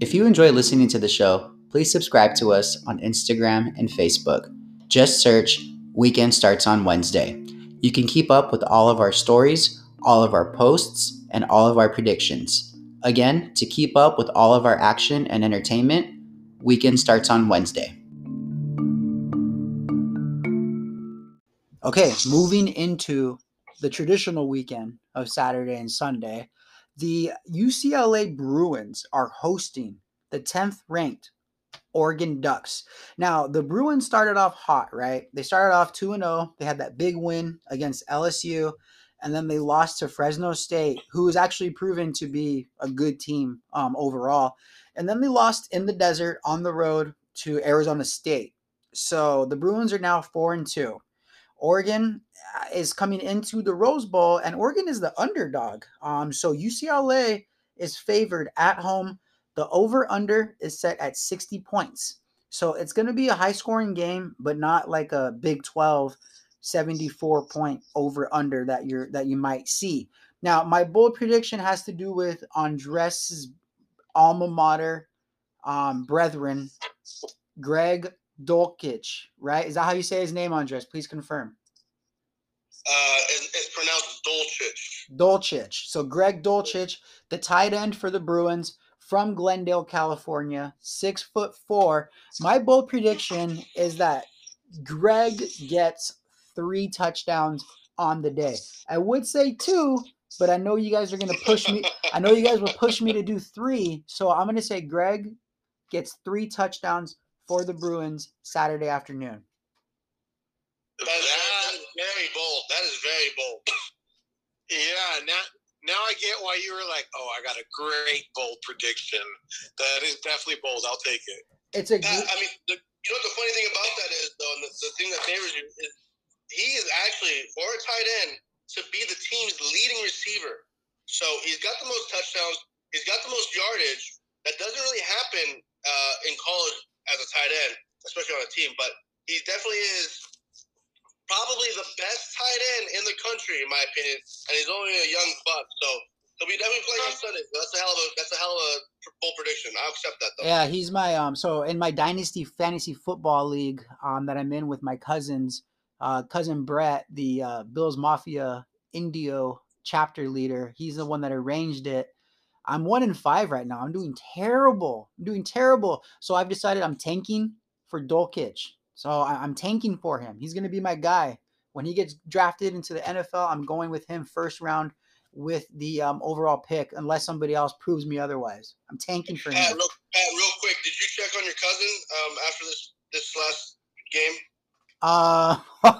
If you enjoy listening to the show, please subscribe to us on Instagram and Facebook. Just search Weekend Starts on Wednesday. You can keep up with all of our stories, all of our posts, and all of our predictions. Again, to keep up with all of our action and entertainment, Weekend starts on Wednesday. Okay, moving into the traditional weekend of Saturday and Sunday, the UCLA Bruins are hosting the 10th ranked Oregon Ducks. Now, the Bruins started off hot, right? They started off 2 0. They had that big win against LSU, and then they lost to Fresno State, who was actually proven to be a good team um, overall. And then they lost in the desert on the road to Arizona State. So the Bruins are now 4 and 2. Oregon uh, is coming into the Rose Bowl, and Oregon is the underdog. Um, so UCLA is favored at home. The over under is set at 60 points. So it's going to be a high scoring game, but not like a Big 12 74 point over under that you're that you might see. Now, my bold prediction has to do with Andres's alma mater um, brethren, Greg Dulcich, right? Is that how you say his name, Andres? Please confirm. Uh, it's, it's pronounced Dolchich. Dulcich. So Greg Dulcich, the tight end for the Bruins from Glendale, California, six foot four. My bold prediction is that Greg gets three touchdowns on the day. I would say two, but I know you guys are going to push me. (laughs) I know you guys will push me to do three. So I'm going to say Greg gets three touchdowns for the Bruins Saturday afternoon. That is, very bold. That is very bold. Yeah, now now I get why you were like, oh, I got a great bold prediction. That is definitely bold. I'll take it. It's a. That, I mean, the, you know what the funny thing about that is, though, and the, the thing that favors you is he is actually for a tight end to be the team's leading receiver. So he's got the most touchdowns. He's got the most yardage. That doesn't really happen uh, in college as a tight end, especially on a team. But he definitely is probably the best tight end in the country, in my opinion. And he's only a young buck, so he'll be definitely playing on Sunday. That's a hell of a that's a hell of a bold prediction. I'll accept that though. Yeah, he's my um. So in my dynasty fantasy football league um that I'm in with my cousins, uh, cousin Brett, the uh, Bills Mafia Indio chapter leader, he's the one that arranged it. I'm one in five right now. I'm doing terrible. I'm doing terrible. So I've decided I'm tanking for Dulcich. So I, am tanking for him. He's going to be my guy. When he gets drafted into the NFL, I'm going with him first round with the um, overall pick, unless somebody else proves me otherwise. I'm tanking for Pat, him. Real, Pat, real quick, did you check on your cousin um, after this this last game? Uh, (laughs) I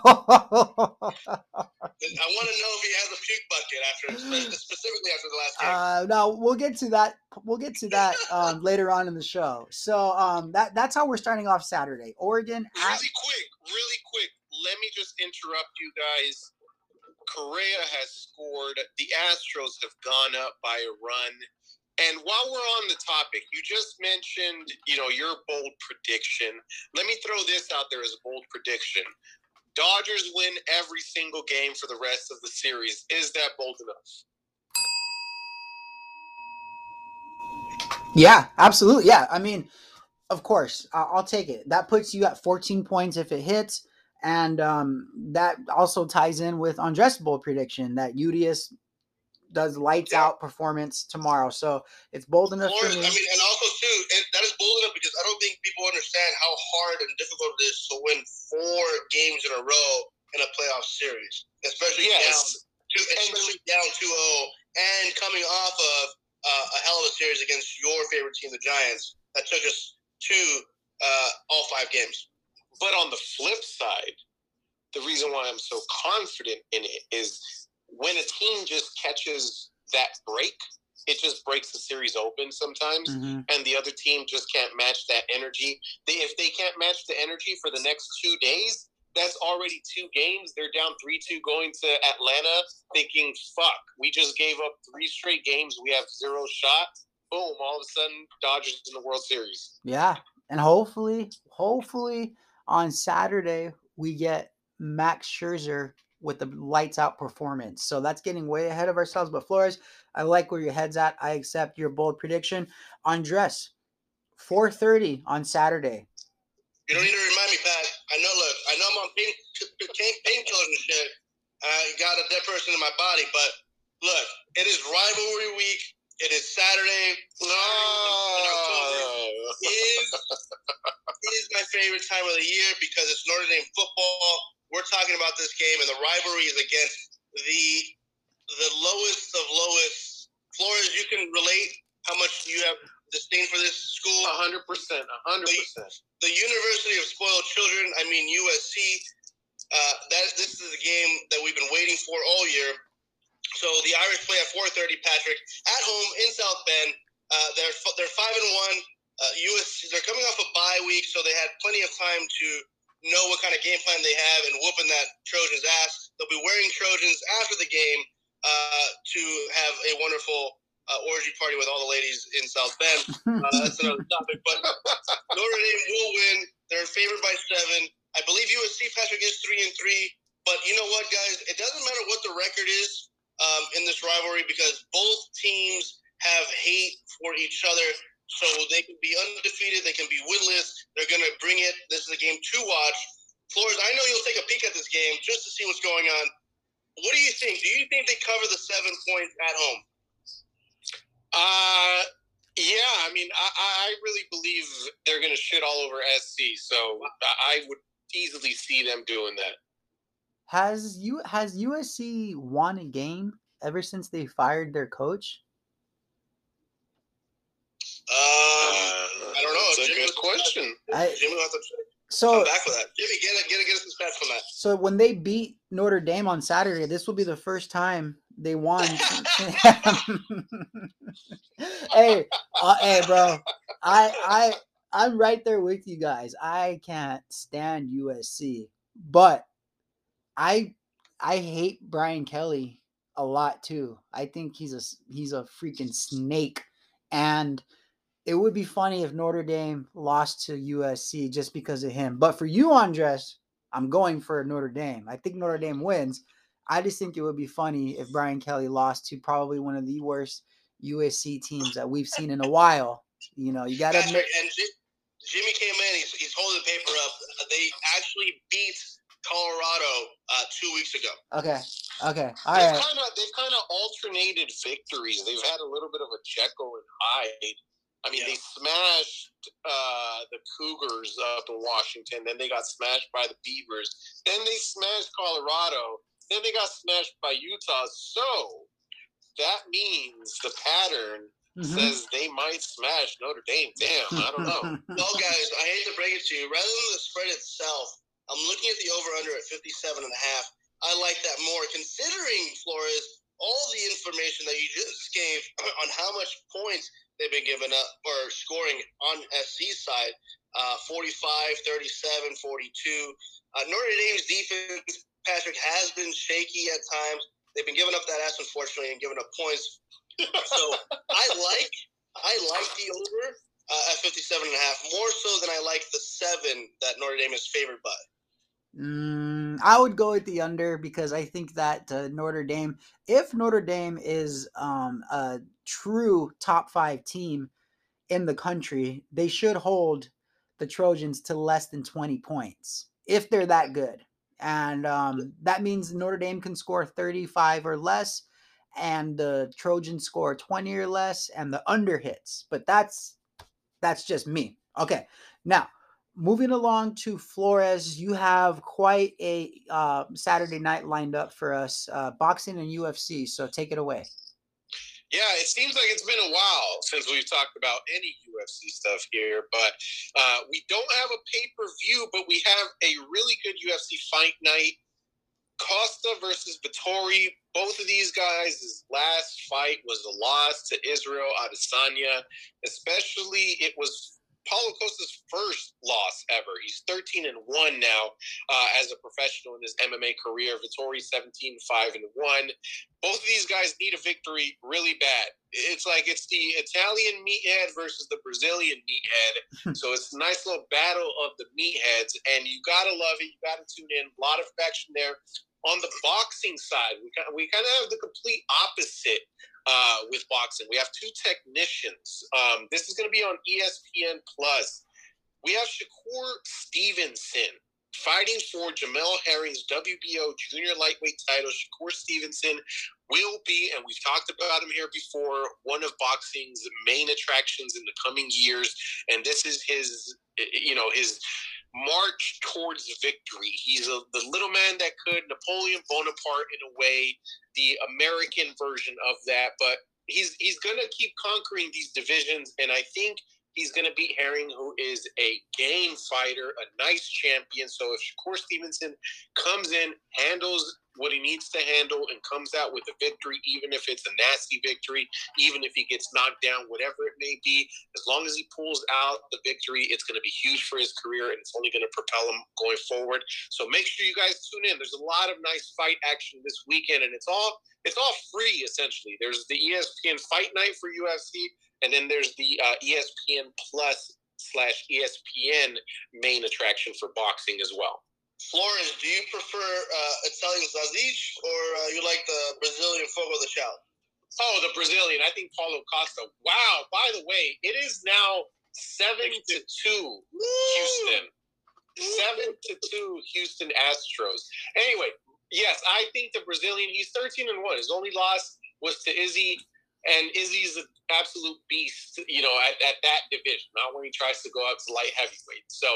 want to know if he has a puke bucket after, (gasps) specifically after the last game. Uh, no, we'll get to that. We'll get to that (laughs) um, later on in the show. So um, that that's how we're starting off Saturday. Oregon. At, Really quick, really quick. Let me just interrupt you guys. Correa has scored. The Astros have gone up by a run. And while we're on the topic, you just mentioned, you know, your bold prediction. Let me throw this out there as a bold prediction. Dodgers win every single game for the rest of the series. Is that bold enough? yeah, absolutely. Yeah, I mean, of course, I'll take it. That puts you at 14 points if it hits, and um, that also ties in with Andres' bold prediction that Urias does lights Yeah. out performance tomorrow. So it's bold enough for me. I mean, and also too, it, that is bold enough because I don't think people understand how hard and difficult it is to win four games in a row in a playoff series, especially down Yes. to especially down 2-0 and coming off of uh, a hell of a series against your favorite team, the Giants, that took us to uh, all five games. But on the flip side, the reason why I'm so confident in it is when a team just catches that break, it just breaks the series open sometimes. Mhm. and the other team just can't match that energy. They, if they can't match the energy for the next two days, that's already two games. They're down 3 2 going to Atlanta, thinking, fuck, we just gave up three straight games. We have zero shot. Boom, all of a sudden, Dodgers in the World Series. Yeah, and hopefully, hopefully on Saturday we get Max Scherzer with the lights out performance. So that's getting way ahead of ourselves. But Flores, I like where your head's at. I accept your bold prediction. Andres, 4:30 on Saturday. You don't need to remind me, Pat. I know. Look, I know I'm on pain pain painkillers and shit. I got a dead person in my body, but look, it is rivalry week. It is Saturday. Oh. No. is is my favorite time of the year because it's Notre Dame football. We're talking about this game, and the rivalry is against the the lowest of lowest. Flores, you can relate how much you have disdain for this school. A hundred percent, a hundred percent. The University of Spoiled Children. I mean USC. Uh, that this is a game that we've been waiting for all year. So the Irish play at 4:30. Patrick at home in South Bend. Uh, they're they're five and one. Uh, USC they're coming off a bye week, so they had plenty of time to know what kind of game plan they have and whooping that Trojans ass. They'll be wearing Trojans after the game uh, to have a wonderful uh, orgy party with all the ladies in South Bend. Uh, that's another topic. But Notre Dame will win. They're favored by seven. I believe USC Patrick is three and three. But you know what, guys? It doesn't matter what the record is um, in this rivalry because both teams have hate for each other. So they can be undefeated, they can be winless. They're going to bring it. This is a game to watch. Flores, I know you'll take a peek at this game just to see what's going on. What do you think? Do you think they cover the seven points at home? Uh, yeah. I mean, I, I really believe they're going to shit all over SC. So I would easily see them doing that. Has you has USC won a game ever since they fired their coach? Um, I don't know. That's a Jimmy good question. I, Jimmy will have to so back for that. Jimmy, get it, get it, get us some stats from that. So when they beat Notre Dame on Saturday, this will be the first time they won. (laughs) (laughs) hey, uh, hey, bro, I, I, I'm right there with you guys. I can't stand USC, but I, I hate Brian Kelly a lot too. I think he's a he's a freaking snake, and it would be funny if Notre Dame lost to USC just because of him. But for you, Andres, I'm going for Notre Dame. I think Notre Dame wins. I just think it would be funny if Brian Kelly lost to probably one of the worst USC teams that we've seen in a while. You know, you got to admit. and Ji- Jimmy came in. He's, he's holding the paper up. They actually beat Colorado uh, two weeks ago. Okay, okay, all they've right. kind of they've kind of alternated victories. They've had a little bit of a Jekyll and Hyde. I mean, Yeah. they smashed uh, the Cougars up in Washington. Then they got smashed by the Beavers. Then they smashed Colorado. Then they got smashed by Utah. So that means the pattern Mhm. says they might smash Notre Dame. Damn, I don't know. (laughs) Well, guys, I hate to break it to you. Rather than the spread itself, I'm looking at the over/under at 57 and a half. I like that more, considering Flores all the information that you just gave (clears throat) on how much points they've been giving up or scoring on SC side. Uh, 45, 37, 42. Uh, Notre Dame's defense, Patrick, has been shaky at times. They've been giving up that ass, unfortunately, and giving up points. So I like I like the over uh, at 57 and a half more so than I like the seven that Notre Dame is favored by. Mm, I would go with the under because I think that uh, Notre Dame, if Notre Dame is um, a true top five team in the country, they should hold the Trojans to less than 20 points if they're that good. And um, that means Notre Dame can score 35 or less, and the Trojans score 20 or less, and the under hits. But that's that's just me. Okay, now moving along to Flores, you have quite a uh, Saturday night lined up for us, uh, boxing and UFC. So take it away. Yeah, it seems like it's been a while since we've talked about any UFC stuff here, but uh, we don't have a pay per view, but we have a really good UFC fight night. Costa versus Vettori. Both of these guys' his last fight was a loss to Israel Adesanya. Especially, it was Paulo Costa's first loss ever. He's 13 and 1 now uh, as a professional in his MMA career. Vettori 17 5 and 1 both of these guys need a victory really bad. It's like it's the Italian meathead versus the Brazilian meathead. (laughs) so it's a nice little battle of the meatheads, and you gotta love it. You gotta tune in. A lot of action there. On the boxing side, we kind we kind of have the complete opposite uh, with boxing. We have two technicians. Um, this is going to be on ESPN Plus. We have Shakur Stevenson fighting for Jamel Herring's WBO junior lightweight title. Shakur Stevenson will be, and we've talked about him here before, one of boxing's main attractions in the coming years. And this is his, you know, his march towards victory. He's a, the little man that could, Napoleon Bonaparte in a way, the American version of that. But he's he's gonna keep conquering these divisions, and I think he's gonna beat Herring, who is a game fighter, a nice champion. So if Shakur Stevenson comes in, handles what he needs to handle and comes out with a victory, even if it's a nasty victory, even if he gets knocked down, whatever it may be. As long as he pulls out the victory, it's going to be huge for his career and it's only going to propel him going forward. So make sure you guys tune in. There's a lot of nice fight action this weekend, and it's all it's all free essentially. There's the ESPN Fight Night for UFC, and then there's the uh, ESPN Plus slash ESPN main attraction for boxing as well. Flores, do you prefer uh, Italian sausage or uh, you like the Brazilian fogo de chão? Oh, the Brazilian. I think Paulo Costa. Wow. By the way, it is now seven to two Houston. Seven to two Houston Astros. Anyway, yes, I think the Brazilian. He's thirteen and one. His only loss was to Izzy, and Izzy's an absolute beast. You know, at, at that division. Not when he tries to go up to light heavyweight. So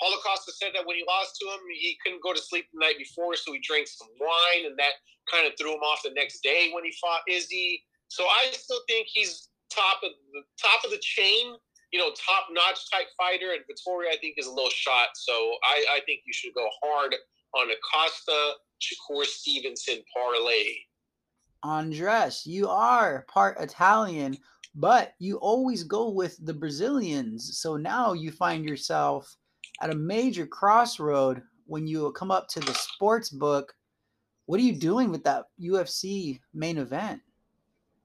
Paulo Costa said that when he lost to him, he couldn't go to sleep the night before, so he drank some wine, and that kind of threw him off the next day when he fought Izzy. So I still think he's top of the top of the chain, you know, top notch type fighter. And Vettori, I think, is a little shot. So I, I think you should go hard on Acosta, Costa Shakur Stevenson parlay. Andres, you are part Italian, but you always go with the Brazilians. So now you find yourself at a major crossroad when you come up to the sports book. What are you doing with that UFC main event?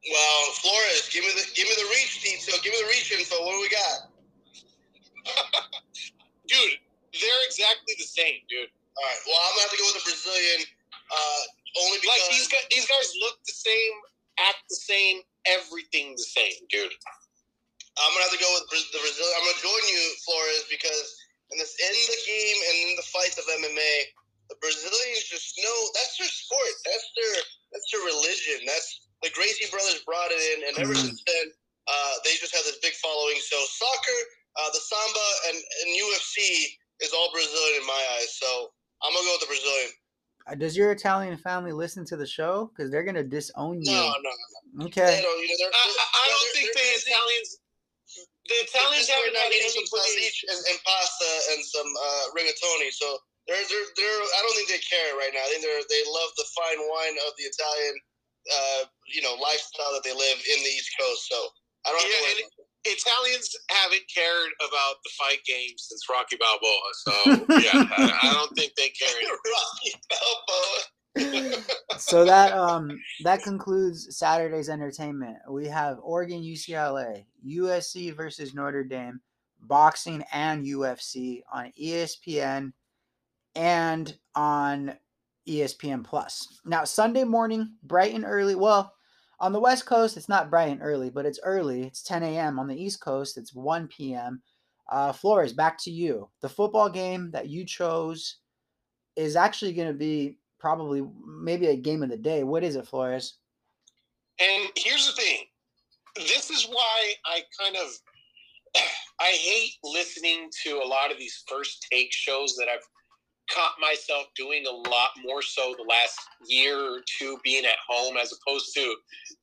Well, Flores, give me the give me the reach detail. Give me the reach info. What do we got? (laughs) dude, they're exactly the same, dude. All right. Well, I'm gonna have to go with the Brazilian. Uh, only because like these guys, these guys look the same, act the same, everything the same, dude. I'm gonna have to go with the Brazilian. I'm gonna join you, Flores, because in this in the game and in the fights of MMA, the Brazilians just know that's their sport. That's their that's their religion. That's the Gracie brothers brought it in, and ever mm-hmm. since then, uh, they just have this big following. So soccer, uh, the samba, and, and UFC is all Brazilian in my eyes. So I'm gonna go with the Brazilian. Uh, does your Italian family listen to the show? Because they're gonna disown you. No, no, no. Okay. They don't, you know, they're, I, I, don't think the Italians the Italians have not eating some sausage and, and, pasta and some uh, rigatoni. So they're, they're, they're, I don't think they care right now. I think they're, they love the fine wine of the Italian, uh, you know, lifestyle that they live in the East Coast. So I don't yeah, Italians haven't cared about the fight game since Rocky Balboa. So (laughs) yeah, I, I, don't think they care. (laughs) Rocky Balboa so that um that concludes Saturday's entertainment. We have Oregon UCLA, USC versus Notre Dame, boxing and UFC on ESPN and on ESPN Plus. Now Sunday morning, bright and early. Well, on the West Coast, it's not bright and early, but it's early. It's 10 a.m. On the East Coast, it's 1 p.m. Uh, Flores, back to you. The football game that you chose is actually going to be probably maybe a game of the day. What is it, Flores? And here's the thing. This is why I kind of (clears throat) I hate listening to a lot of these first take shows that I've caught myself doing a lot more so the last year or two being at home as opposed to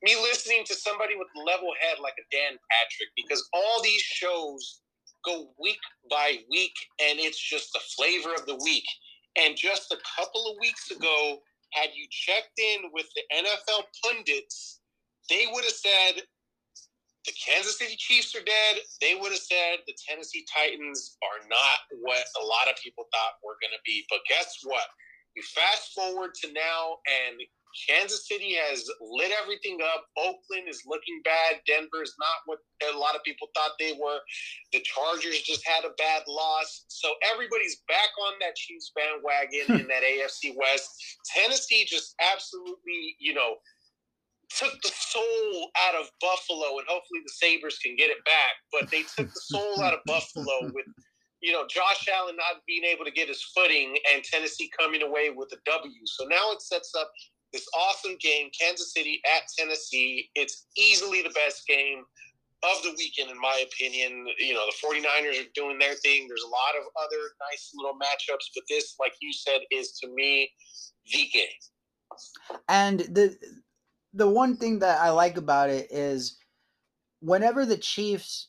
me listening to somebody with level head like a Dan Patrick because all these shows go week by week and it's just the flavor of the week. And just a couple of weeks ago, had you checked in with the NFL pundits, they would have said the Kansas City Chiefs are dead. They would have said the Tennessee Titans are not what a lot of people thought were going to be. But guess what? You fast forward to now, and Kansas City has lit everything up. Oakland is looking bad. Denver is not what a lot of people thought they were. The Chargers just had a bad loss. So everybody's back on that Chiefs bandwagon hmm. in that AFC West. Tennessee just absolutely, you know, took the soul out of Buffalo, and hopefully the Sabres can get it back. But they took the soul out of Buffalo (laughs) with you know, Josh Allen not being able to get his footing and Tennessee coming away with a W. So now it sets up this awesome game, Kansas City at Tennessee. It's easily the best game of the weekend, in my opinion. You know, the 49ers are doing their thing. There's a lot of other nice little matchups, but this, like you said, is to me the game. And the the one thing that I like about it is whenever the Chiefs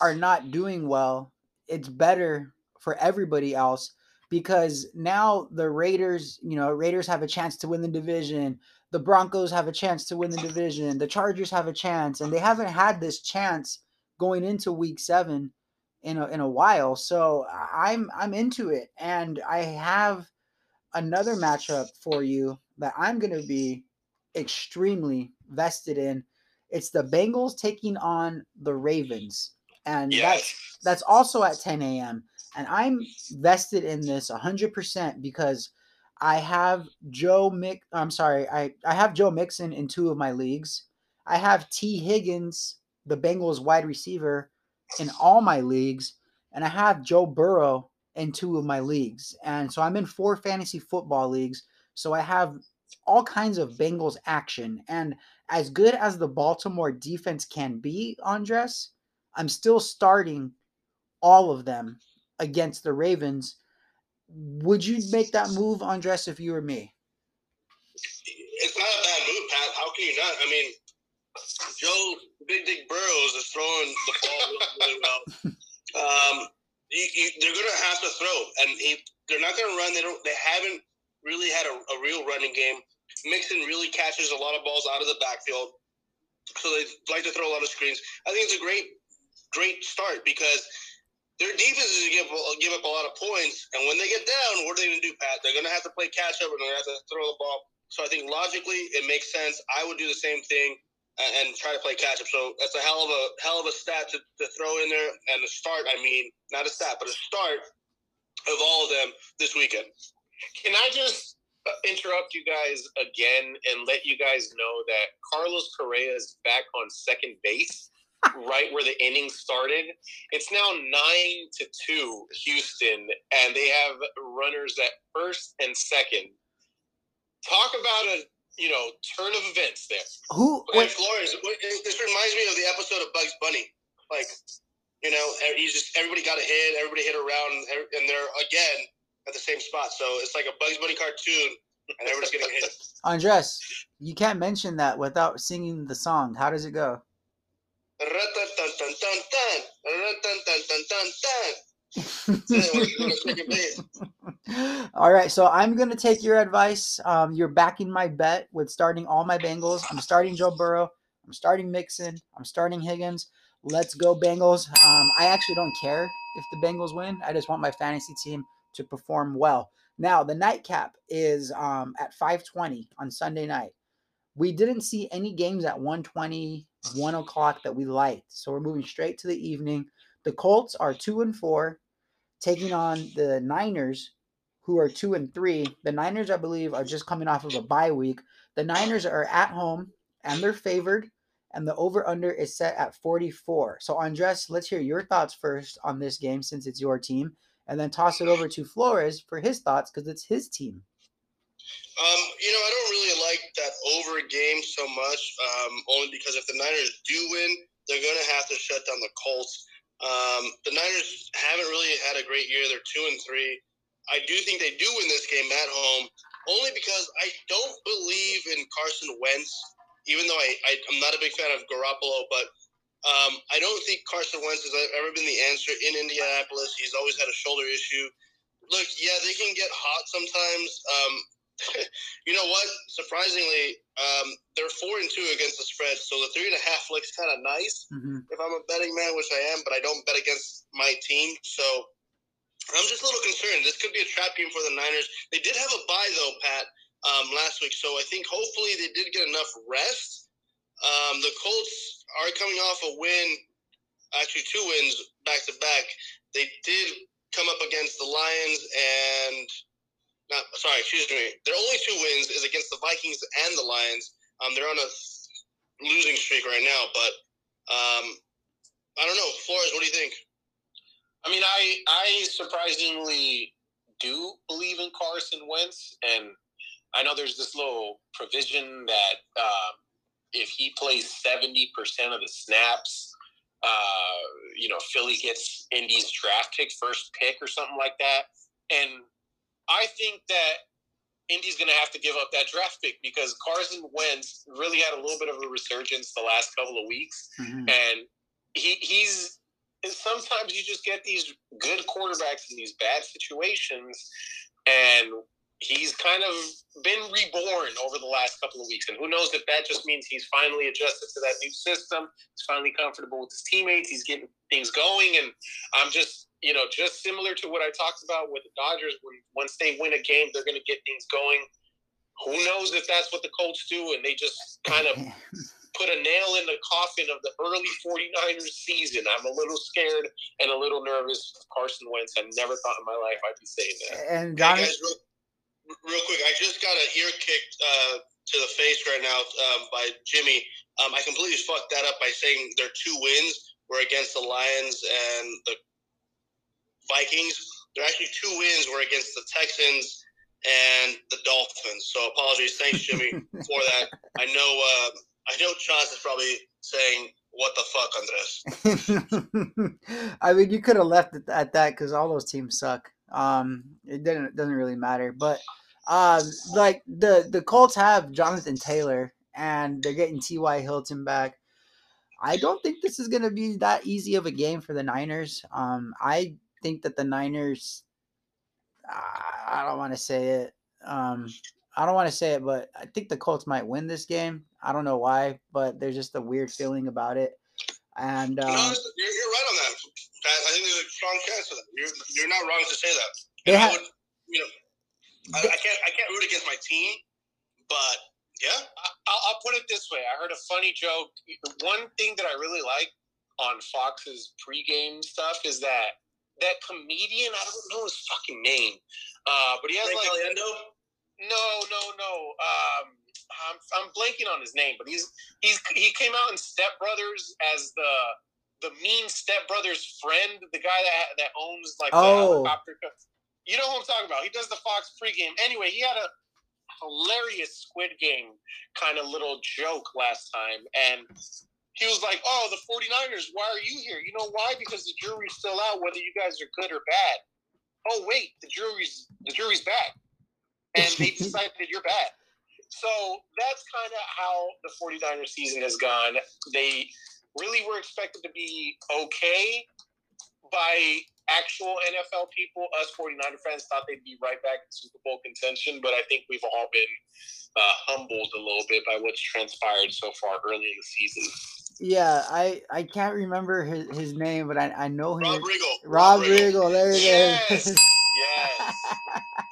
are not doing well, it's better for everybody else because now the Raiders, you know, Raiders have a chance to win the division. The Broncos have a chance to win the division. The Chargers have a chance, and they haven't had this chance going into Week Seven in a, in a while. So I'm I'm into it, and I have another matchup for you that I'm going to be extremely vested in. It's the Bengals taking on the Ravens, and Yes. that's that's also at 10 a.m. And I'm vested in this 100% because I have Joe Mick. I'm sorry, I I have Joe Mixon in two of my leagues. I have Tee Higgins, the Bengals wide receiver, in all my leagues, and I have Joe Burrow in two of my leagues. And so I'm in four fantasy football leagues. So I have all kinds of Bengals action. And as good as the Baltimore defense can be, Andres, I'm still starting all of them against the Ravens. Would you make that move, Andres, if you were me? It's not a bad move, Pat. How can you not? I mean, Joe Big Dick Burrows is throwing the ball really, well. (laughs) Um, you, you, they're going to have to throw, and he, they're not going to run. They don't. They haven't really had a, a real running game. Mixon really catches a lot of balls out of the backfield, so they like to throw a lot of screens. I think it's a great, great start because their defense is to give, give up a lot of points, and when they get down, what are they going to do, Pat? They're going to have to play catch up, and they're going to have to throw the ball. So I think logically it makes sense. I would do the same thing and, and try to play catch up. So that's a hell of a hell of a stat to, to throw in there and a start. I mean, not a stat, but a start of all of them this weekend. Can I just interrupt you guys again and let you guys know that Carlos Correa is back on second base, right where the inning started? It's now nine to two, Houston, and they have runners at first and second. Talk about a you know turn of events there. Who? Wait, Flores, this reminds me of the episode of Bugs Bunny. Like, you know, he's just everybody got a hit, everybody hit around, and they're again at the same spot. So it's like a Bugs Bunny cartoon, and everybody's getting hit. (laughs) Andres, you can't mention that without singing the song. How does it go? (laughs) all right, so I'm gonna take your advice. Um, you're backing my bet with starting all my Bengals. I'm starting Joe Burrow. I'm starting Mixon. I'm starting Higgins. Let's go Bengals. Um, I actually don't care if the Bengals win. I just want my fantasy team to perform well. Now the nightcap is um, at 5:20 on Sunday night. We didn't see any games at 1:20, 1 o'clock that we liked, so we're moving straight to the evening. The Colts are two and four, taking on the Niners, who are two and three. The Niners, I believe, are just coming off of a bye week. The Niners are at home and they're favored, and the over under is set at 44. So, Andres, let's hear your thoughts first on this game since it's your team, and then toss it over to Flores for his thoughts because it's his team. Um, you know, I don't really like that over game so much, um, only because if the Niners do win, they're going to have to shut down the Colts. Um, the Niners haven't really had a great year. They're two and three. I do think they do win this game at home, only because I don't believe in Carson Wentz. Even though I, I I'm not a big fan of Garoppolo, but um, I don't think Carson Wentz has ever been the answer in Indianapolis. He's always had a shoulder issue. Look, yeah, they can get hot sometimes. Um, (laughs) you know what? Surprisingly, um, they're four and two against the spread, so the three and a half looks kind of nice Mhm. if I'm a betting man, which I am, but I don't bet against my team. So I'm just a little concerned. This could be a trap game for the Niners. They did have a bye though, Pat, um, last week, so I think hopefully they did get enough rest. Um, the Colts are coming off a win, actually two wins back to back. They did come up against the Lions and not sorry, excuse me. Their only two wins is against the Vikings and the Lions. Um, they're on a losing streak right now, but um, I don't know. Flores, what do you think? I mean, I I surprisingly do believe in Carson Wentz, and I know there's this little provision that um, if he plays seventy percent of the snaps, uh, you know, Philly gets Indy's draft pick, first pick, or something like that. And I think that Indy's going to have to give up that draft pick because Carson Wentz really had a little bit of a resurgence the last couple of weeks, Mhm. and he he's and sometimes you just get these good quarterbacks in these bad situations, and he's kind of been reborn over the last couple of weeks. And who knows if that just means he's finally adjusted to that new system, he's finally comfortable with his teammates, he's getting things going, and I'm just you know just similar to what I talked about with the Dodgers. When once they win a game, they're going to get things going. Who knows if that's what the Colts do, and they just kind of (laughs) put a nail in the coffin of the early 49ers season. I'm a little scared and a little nervous Carson Wentz. I never thought in my life I'd be saying that. and Hey Johnny, guys, real, real quick, I just got an ear kicked uh, to the face right now um, by Jimmy. Um, I completely fucked that up by saying their two wins were against the Lions and the Vikings. Their actually two wins were against the Texans and the Dolphins. So apologies, thanks Jimmy (laughs) for that. I know, uh, I know, Chance is probably saying, "What the fuck, Andres?" (laughs) I mean, you could have left it at that because all those teams suck. Um, it didn't it doesn't really matter. But uh, like the the Colts have Jonathan Taylor and they're getting T.Y. Hilton back. I don't think this is gonna be that easy of a game for the Niners. Um, I think that the Niners. I don't want to say it. Um, I don't want to say it, but I think the Colts might win this game. I don't know why, but there's just a weird feeling about it. And no, um, you're, you're right on that. Pat. I think there's a strong chance for that. You're, you're not wrong to say that. they And I would, you know, I, I can't I can't root against my team, but yeah, I- I'll, I'll put it this way. I heard a funny joke. One thing that I really like on Fox's pregame stuff is that that comedian, I don't know his fucking name, uh, but he has Frank like Caliendo. No, no, no. Um, I'm, I'm blanking on his name, but he's he's he came out in Step Brothers as the the mean Step Brothers friend, the guy that that owns like Oh. the helicopter. You know who I'm talking about? He does the Fox pregame. Anyway, he had a hilarious Squid Game kind of little joke last time, and he was like, "Oh, the 49ers, why are you here? You know why? Because the jury's still out whether you guys are good or bad. Oh, wait, the jury's the jury's back, and they (laughs) decided you're bad." So that's kind of how the 49ers season has gone. They really were expected to be okay by actual NFL people. Us 49er fans thought they'd be right back in Super Bowl contention, but I think we've all been uh, humbled a little bit by what's transpired so far early in the season. yeah, I I can't remember his, his name, but I, I know him. Rob Riggle. Rob Riggle, there it is. Yes. (laughs)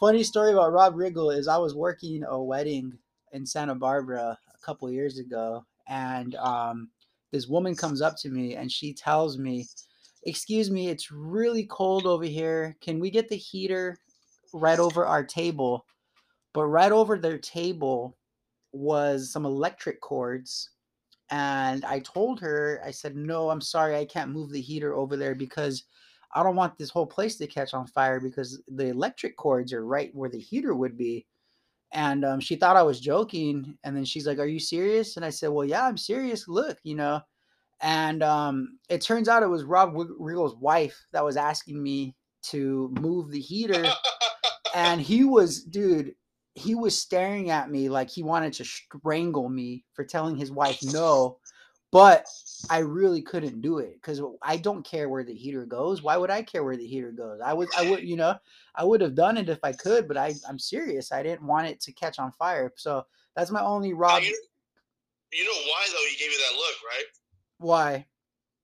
Funny story about Rob Riggle is I was working a wedding in Santa Barbara a couple years ago, and um, this woman comes up to me and she tells me, "Excuse me, it's really cold over here. Can we get the heater right over our table?" But right over their table was some electric cords. And I told her, I said, no, I'm sorry, I can't move the heater over there because I don't want this whole place to catch on fire because the electric cords are right where the heater would be. And um, she thought I was joking. And then she's like, Are you serious? And I said, Well, yeah, I'm serious. Look, you know. And um, it turns out it was Rob Riggle's wife that was asking me to move the heater. and (laughs) he was, dude, he was staring at me like he wanted to strangle me for telling his wife no. But I really couldn't do it because I don't care where the heater goes. Why would I care where the heater goes? I would, I would, you know, I would have done it if I could, but I, I'm serious. I didn't want it to catch on fire. So that's my only Rob. you, you know why though he gave you that look, right? Why?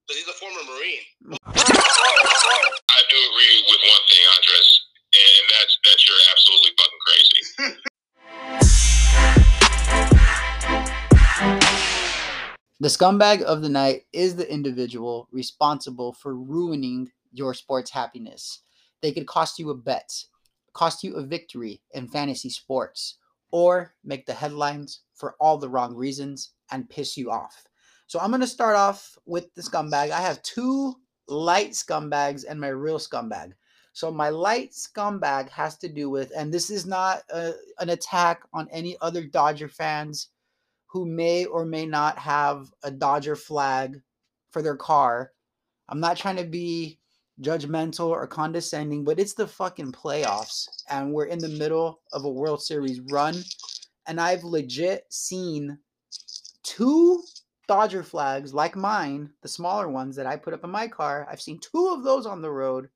Because he's a former Marine. (laughs) I do agree with one thing, Andres, and that's that you're absolutely fucking crazy. (laughs) The scumbag of the night is the individual responsible for ruining your sports happiness. They could cost you a bet, cost you a victory in fantasy sports, or make the headlines for all the wrong reasons and piss you off. So I'm going to start off with the scumbag. I have two light scumbags and my real scumbag. So my light scumbag has to do with, and this is not a, an attack on any other Dodger fans who may or may not have a Dodger flag for their car. I'm not trying to be judgmental or condescending, but it's the fucking playoffs and we're in the middle of a World Series run. And I've legit seen two Dodger flags like mine, the smaller ones that I put up in my car. I've seen two of those on the road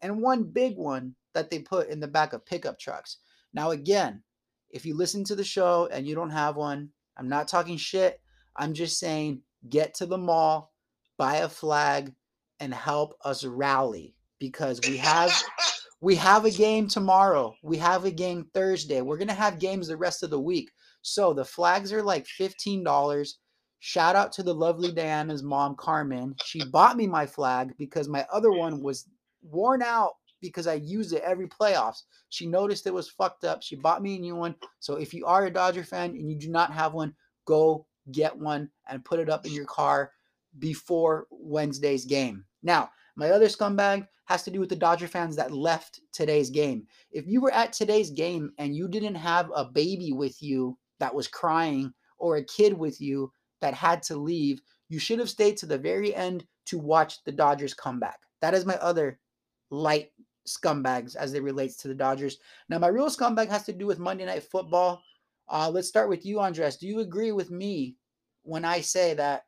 and one big one that they put in the back of pickup trucks. Now, again, if you listen to the show and you don't have one, I'm not talking shit. I'm just saying get to the mall, buy a flag, and help us rally because we have we have a game tomorrow. We have a game Thursday. We're gonna have games the rest of the week. So the flags are like $15. Shout out to the lovely Diana's mom, Carmen. She bought me my flag because my other one was worn out because I use it every playoffs. She noticed it was fucked up. She bought me a new one. So if you are a Dodger fan and you do not have one, go get one and put it up in your car before Wednesday's game. Now, my other scumbag has to do with the Dodger fans that left today's game. If you were at today's game and you didn't have a baby with you that was crying or a kid with you that had to leave, you should have stayed to the very end to watch the Dodgers come back. That is my other light scumbags as it relates to the Dodgers. Now, my real scumbag has to do with Monday Night Football. Uh, let's start with you, Andres. Do you agree with me when I say that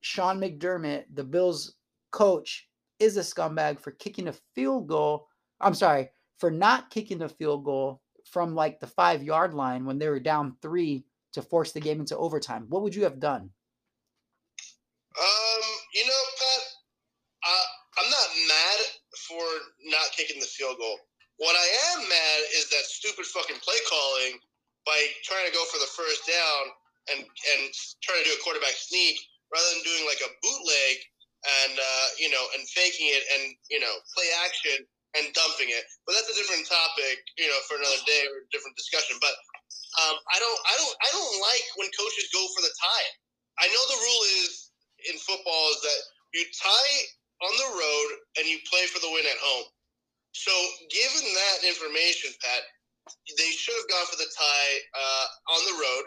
Sean McDermott, the Bills coach, is a scumbag for kicking a field goal? I'm sorry, for not kicking a field goal from like the five yard line when they were down three to force the game into overtime. What would you have done? Um, you know, Pat, I, I'm not mad for not kicking the field goal. What I am mad is that stupid fucking play calling by trying to go for the first down and and trying to do a quarterback sneak rather than doing like a bootleg and uh, you know and faking it and you know play action and dumping it. But that's a different topic, you know, for another day or a different discussion. But um, I don't, I don't, I don't like when coaches go for the tie. I know the rule is in football is that you tie on the road and you play for the win at home. So, given that information, Pat, they should have gone for the tie uh, on the road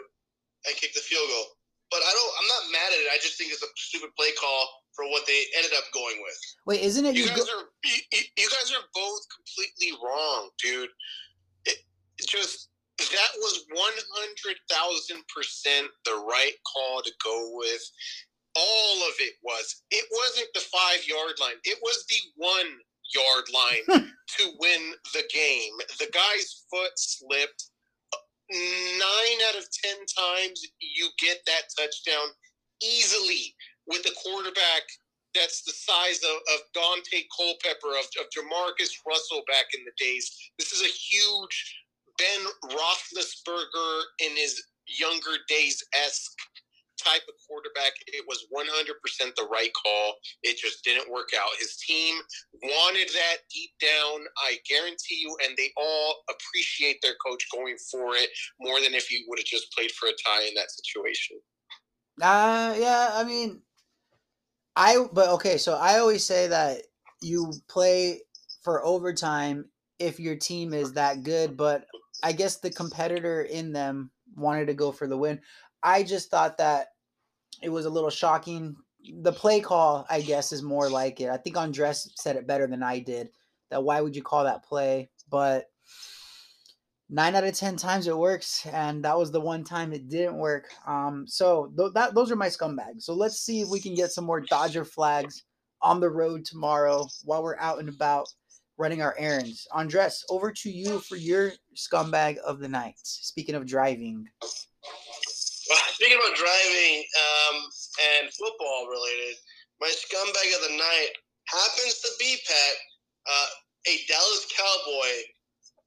and kicked the field goal. But I don't. I'm not mad at it. I just think it's a stupid play call for what they ended up going with. Wait, isn't it? You, You, guys go- are you, you guys are both completely wrong, dude. It, it just that was one hundred thousand percent the right call to go with. All of it was. It wasn't the five yard line. It was the one yard line (laughs) to win the game. The guy's foot slipped. Nine out of ten times you get that touchdown easily with a quarterback that's the size of, of Dante Culpepper, of, of Jamarcus Russell back in the days. This is a huge Ben Roethlisberger in his younger days esque type of quarterback. It was 100% the right call. It just didn't work out. His team wanted that deep down, I guarantee you, and they all appreciate their coach going for it more than if he would have just played for a tie in that situation. Uh yeah, I mean I but okay, so I always say that you play for overtime if your team is that good, but I guess the competitor in them wanted to go for the win. I just thought that it was a little shocking. The play call, I guess, is more like it. I think Andres said it better than I did. That why would you call that play? But nine out of ten times it works, and that was the one time it didn't work. Um, so th- that those are my scumbags. So let's see if we can get some more Dodger flags on the road tomorrow while we're out and about running our errands. Andres, over to you for your scumbag of the night. Speaking of driving, Well, speaking about driving um, and football related, my scumbag of the night happens to be Pat, uh, a Dallas Cowboy,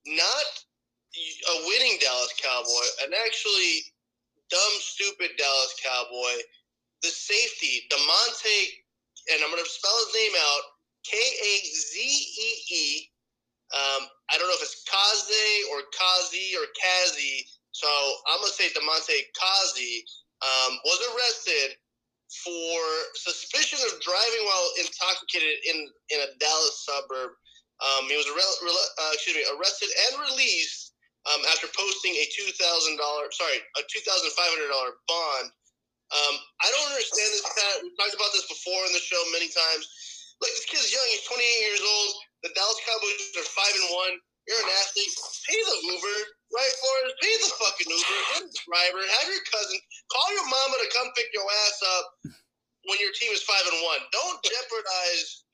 not a winning Dallas Cowboy, an actually dumb, stupid Dallas Cowboy. The safety, Damontae, and I'm going to spell his name out K A Z E E. Um, I don't know if it's Kaze or Kazi or Kazi. So I'm gonna say Damontae Kazi um, was arrested for suspicion of driving while intoxicated in in a Dallas suburb. Um, he was arre- rela- uh, excuse me arrested and released um, after posting a two thousand dollar, sorry, a two thousand five hundred dollar bond. Um, I don't understand this. Pat. We've talked about this before in the show many times. Like this kid's young; he's 28 years old. The Dallas Cowboys are five and one. You're an athlete. Pay the Uber, right? For it. Pay the fucking Uber. Get a driver. Have your cousin call your mama to come pick your ass up when your team is five and one. Don't jeopardize,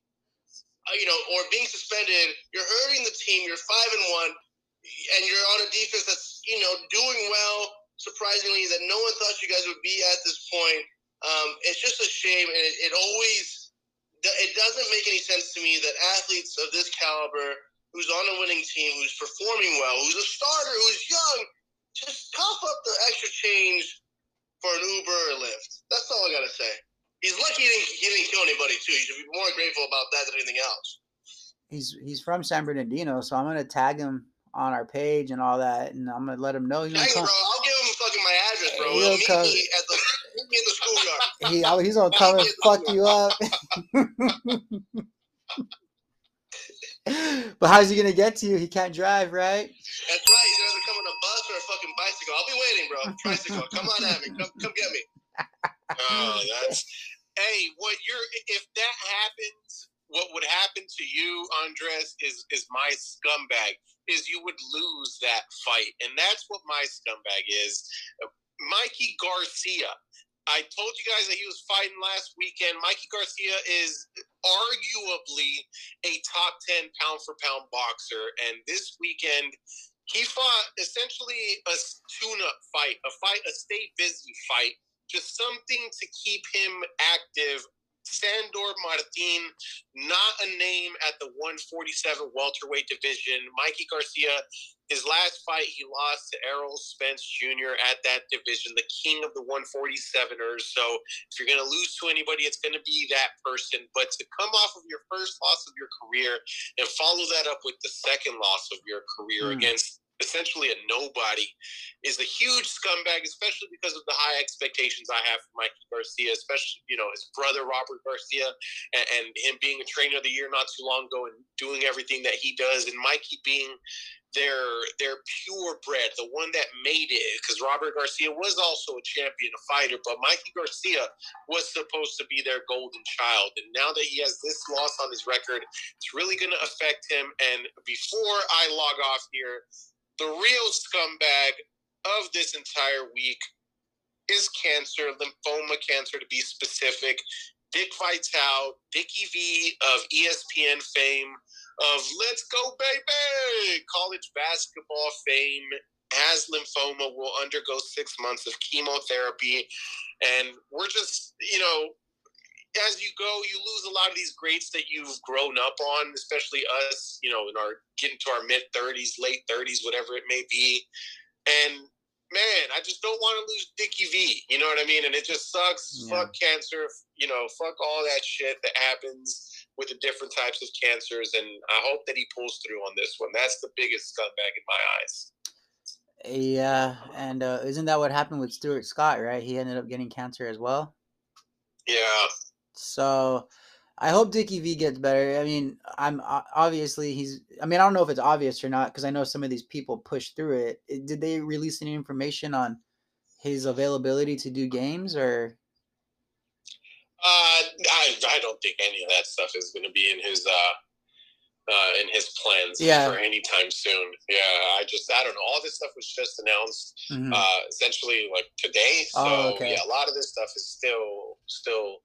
uh, you know, or being suspended. You're hurting the team. You're five and one and you're on a defense that's you know doing well. Surprisingly, that no one thought you guys would be at this point. Um, it's just a shame, and it, it always it doesn't make any sense to me that athletes of this caliber, who's on a winning team, who's performing well, who's a starter, who's young, just cough up the extra change for an Uber or Lyft. That's all I gotta say. He's lucky he didn't, he didn't kill anybody too. He should be more grateful about that than anything else. He's he's from San Bernardino, so I'm gonna tag him on our page and all that, and I'm gonna let him know. He's gonna. Bro, I'll give him fucking my address, bro. He'll, meet come. me at the meet me in the schoolyard. He oh, he's gonna come and fuck you up. (laughs) (laughs) (laughs) but how's he gonna get to you? He can't drive, right? That's right. He's gonna come on a bus or a fucking bicycle. I'll be waiting, bro. Tricycle. Come on at me. Come, come get me. Oh, that's (laughs) hey. What you're if that happens, what would happen to you, Andres, is is my scumbag. Is you would lose that fight, and that's what my scumbag is. Mikey Garcia. I told you guys that he was fighting last weekend. Mikey Garcia is arguably a top 10 pound for pound boxer. And this weekend, he fought essentially a tune up fight, a fight, a stay busy fight, just something to keep him active. Sandor Martin, not a name at the 147 welterweight division. Mikey Garcia, his last fight, he lost to Errol Spence Jr. at that division, the king of the 147ers. So if you're going to lose to anybody, it's going to be that person. But to come off of your first loss of your career and follow that up with the second loss of your career Mm. against essentially a nobody is a huge scumbag, especially because of the high expectations I have for Mikey Garcia, especially, you know, his brother Robert Garcia and, and him being a trainer of the year not too long ago and doing everything that he does, and Mikey being their their purebred, the one that made it. Because Robert Garcia was also a champion, a fighter, but Mikey Garcia was supposed to be their golden child. And now that he has this loss on his record, it's really going to affect him. And before I log off here, the real scumbag of this entire week is cancer, lymphoma cancer to be specific. Dick Vitale, Dickie V of ESPN fame, of Let's Go Baby, college basketball fame, has lymphoma, will undergo six months of chemotherapy. And we're just, you know, as you go, you lose a lot of these greats that you've grown up on, especially us, you know, in our getting to our mid 30s, late 30s, whatever it may be. And man, I just don't want to lose Dickie V. You know what I mean? And it just sucks. Yeah. Fuck cancer. You know, fuck all that shit that happens with the different types of cancers. And I hope that he pulls through on this one. That's the biggest scumbag in my eyes. Yeah, and uh, isn't that what happened with Stuart Scott? Right, he ended up getting cancer as well. Yeah. So I hope Dickie V gets better. I mean, I'm obviously he's. I mean, I don't know if it's obvious or not because I know some of these people push through it. Did they release any information on his availability to do games or? Uh, I, I don't think any of that stuff is going to be in his uh, uh, in his plans Yeah. for any time soon. Yeah, I just I don't know. All this stuff was just announced Mhm. uh, essentially like today. So Oh, okay. yeah, a lot of this stuff is still still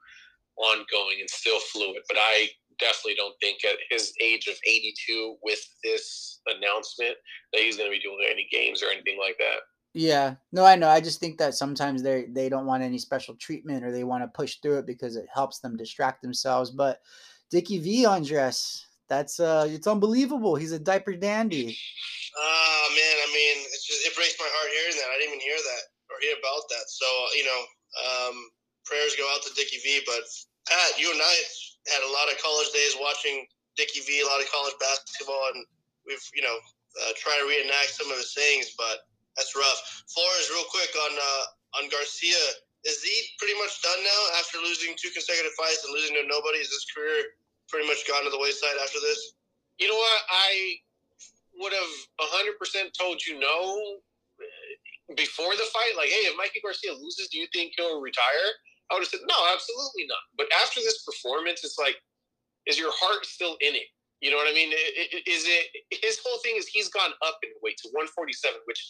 ongoing and still fluid. But I definitely don't think at his age of 82, with this announcement, that he's going to be doing any games or anything like that. Yeah, no, I know. I just think that sometimes they they don't want any special treatment or they want to push through it because it helps them distract themselves. But Dickie V Andres, that's uh, it's unbelievable. He's a diaper dandy. Ah, man. I mean, it's just it breaks my heart hearing that. I didn't even hear that or hear about that. So you know, um, prayers go out to Dickie V. But Pat, you and I had a lot of college days watching Dickie V, a lot of college basketball, and we've you know uh, tried to reenact some of his sayings, but that's rough. Flores, real quick on uh, on Garcia. Is he pretty much done now after losing two consecutive fights and losing to nobody? Is his career pretty much gone to the wayside after this? You know what? I would have 100% told you no uh, before the fight, like, hey, if Mikey Garcia loses, do you think he'll retire? I would have said, no, absolutely not. But after this performance, it's like, is your heart still in it? You know what I mean? Is it his whole thing is he's gone up in weight to 147, which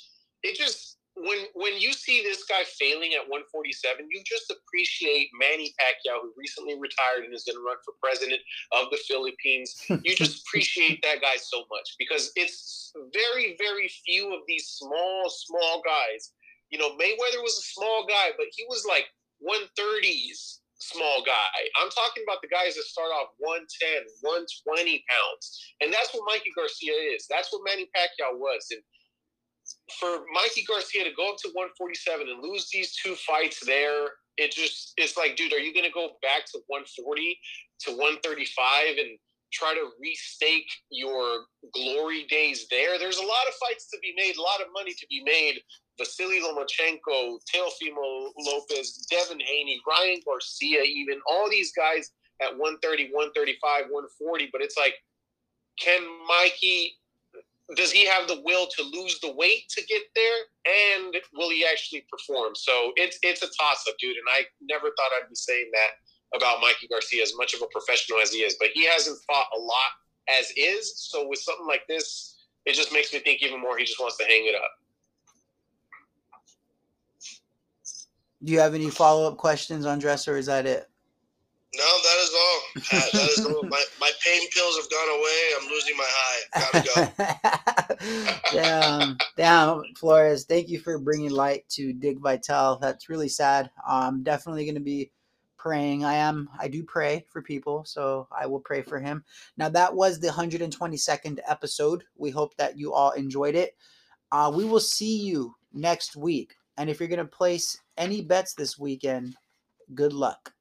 it just when when you see this guy failing at 147, you just appreciate Manny Pacquiao, who recently retired and is going to run for president of the Philippines. You just (laughs) appreciate that guy so much because it's very, very few of these small, small guys. You know, Mayweather was a small guy, but he was like 130s small guy. I'm talking about the guys that start off 110, 120 pounds. And that's what Mikey Garcia is. That's what Manny Pacquiao was. And for Mikey Garcia to go up to 147 and lose these two fights there, it just it's like, dude, are you gonna go back to 140 to 135 and try to restake your glory days there? There's a lot of fights to be made, a lot of money to be made. Vasily Lomachenko, Teofimo Lopez, Devin Haney, Ryan Garcia, even all these guys at 130, 135, 140. But it's like, can Mikey does he have the will to lose the weight to get there? And will he actually perform? So it's it's a toss up dude and i never thought i'd be saying that about mikey garcia as much of a professional as he is but he hasn't fought a lot as is. So with something like this it just makes me think even more. He just wants to hang it up do you have any follow-up questions Andres or is that it no, that is all. Pat, that is all. My, my pain pills have gone away. I'm losing my high. Gotta go. (laughs) damn, damn, Flores. Thank you for bringing light to Dick Vitale. That's really sad. I'm definitely going to be praying. I am. I do pray for people, so I will pray for him. Now that was the 122nd episode. We hope that you all enjoyed it. Uh, we will see you next week. And if you're going to place any bets this weekend, good luck.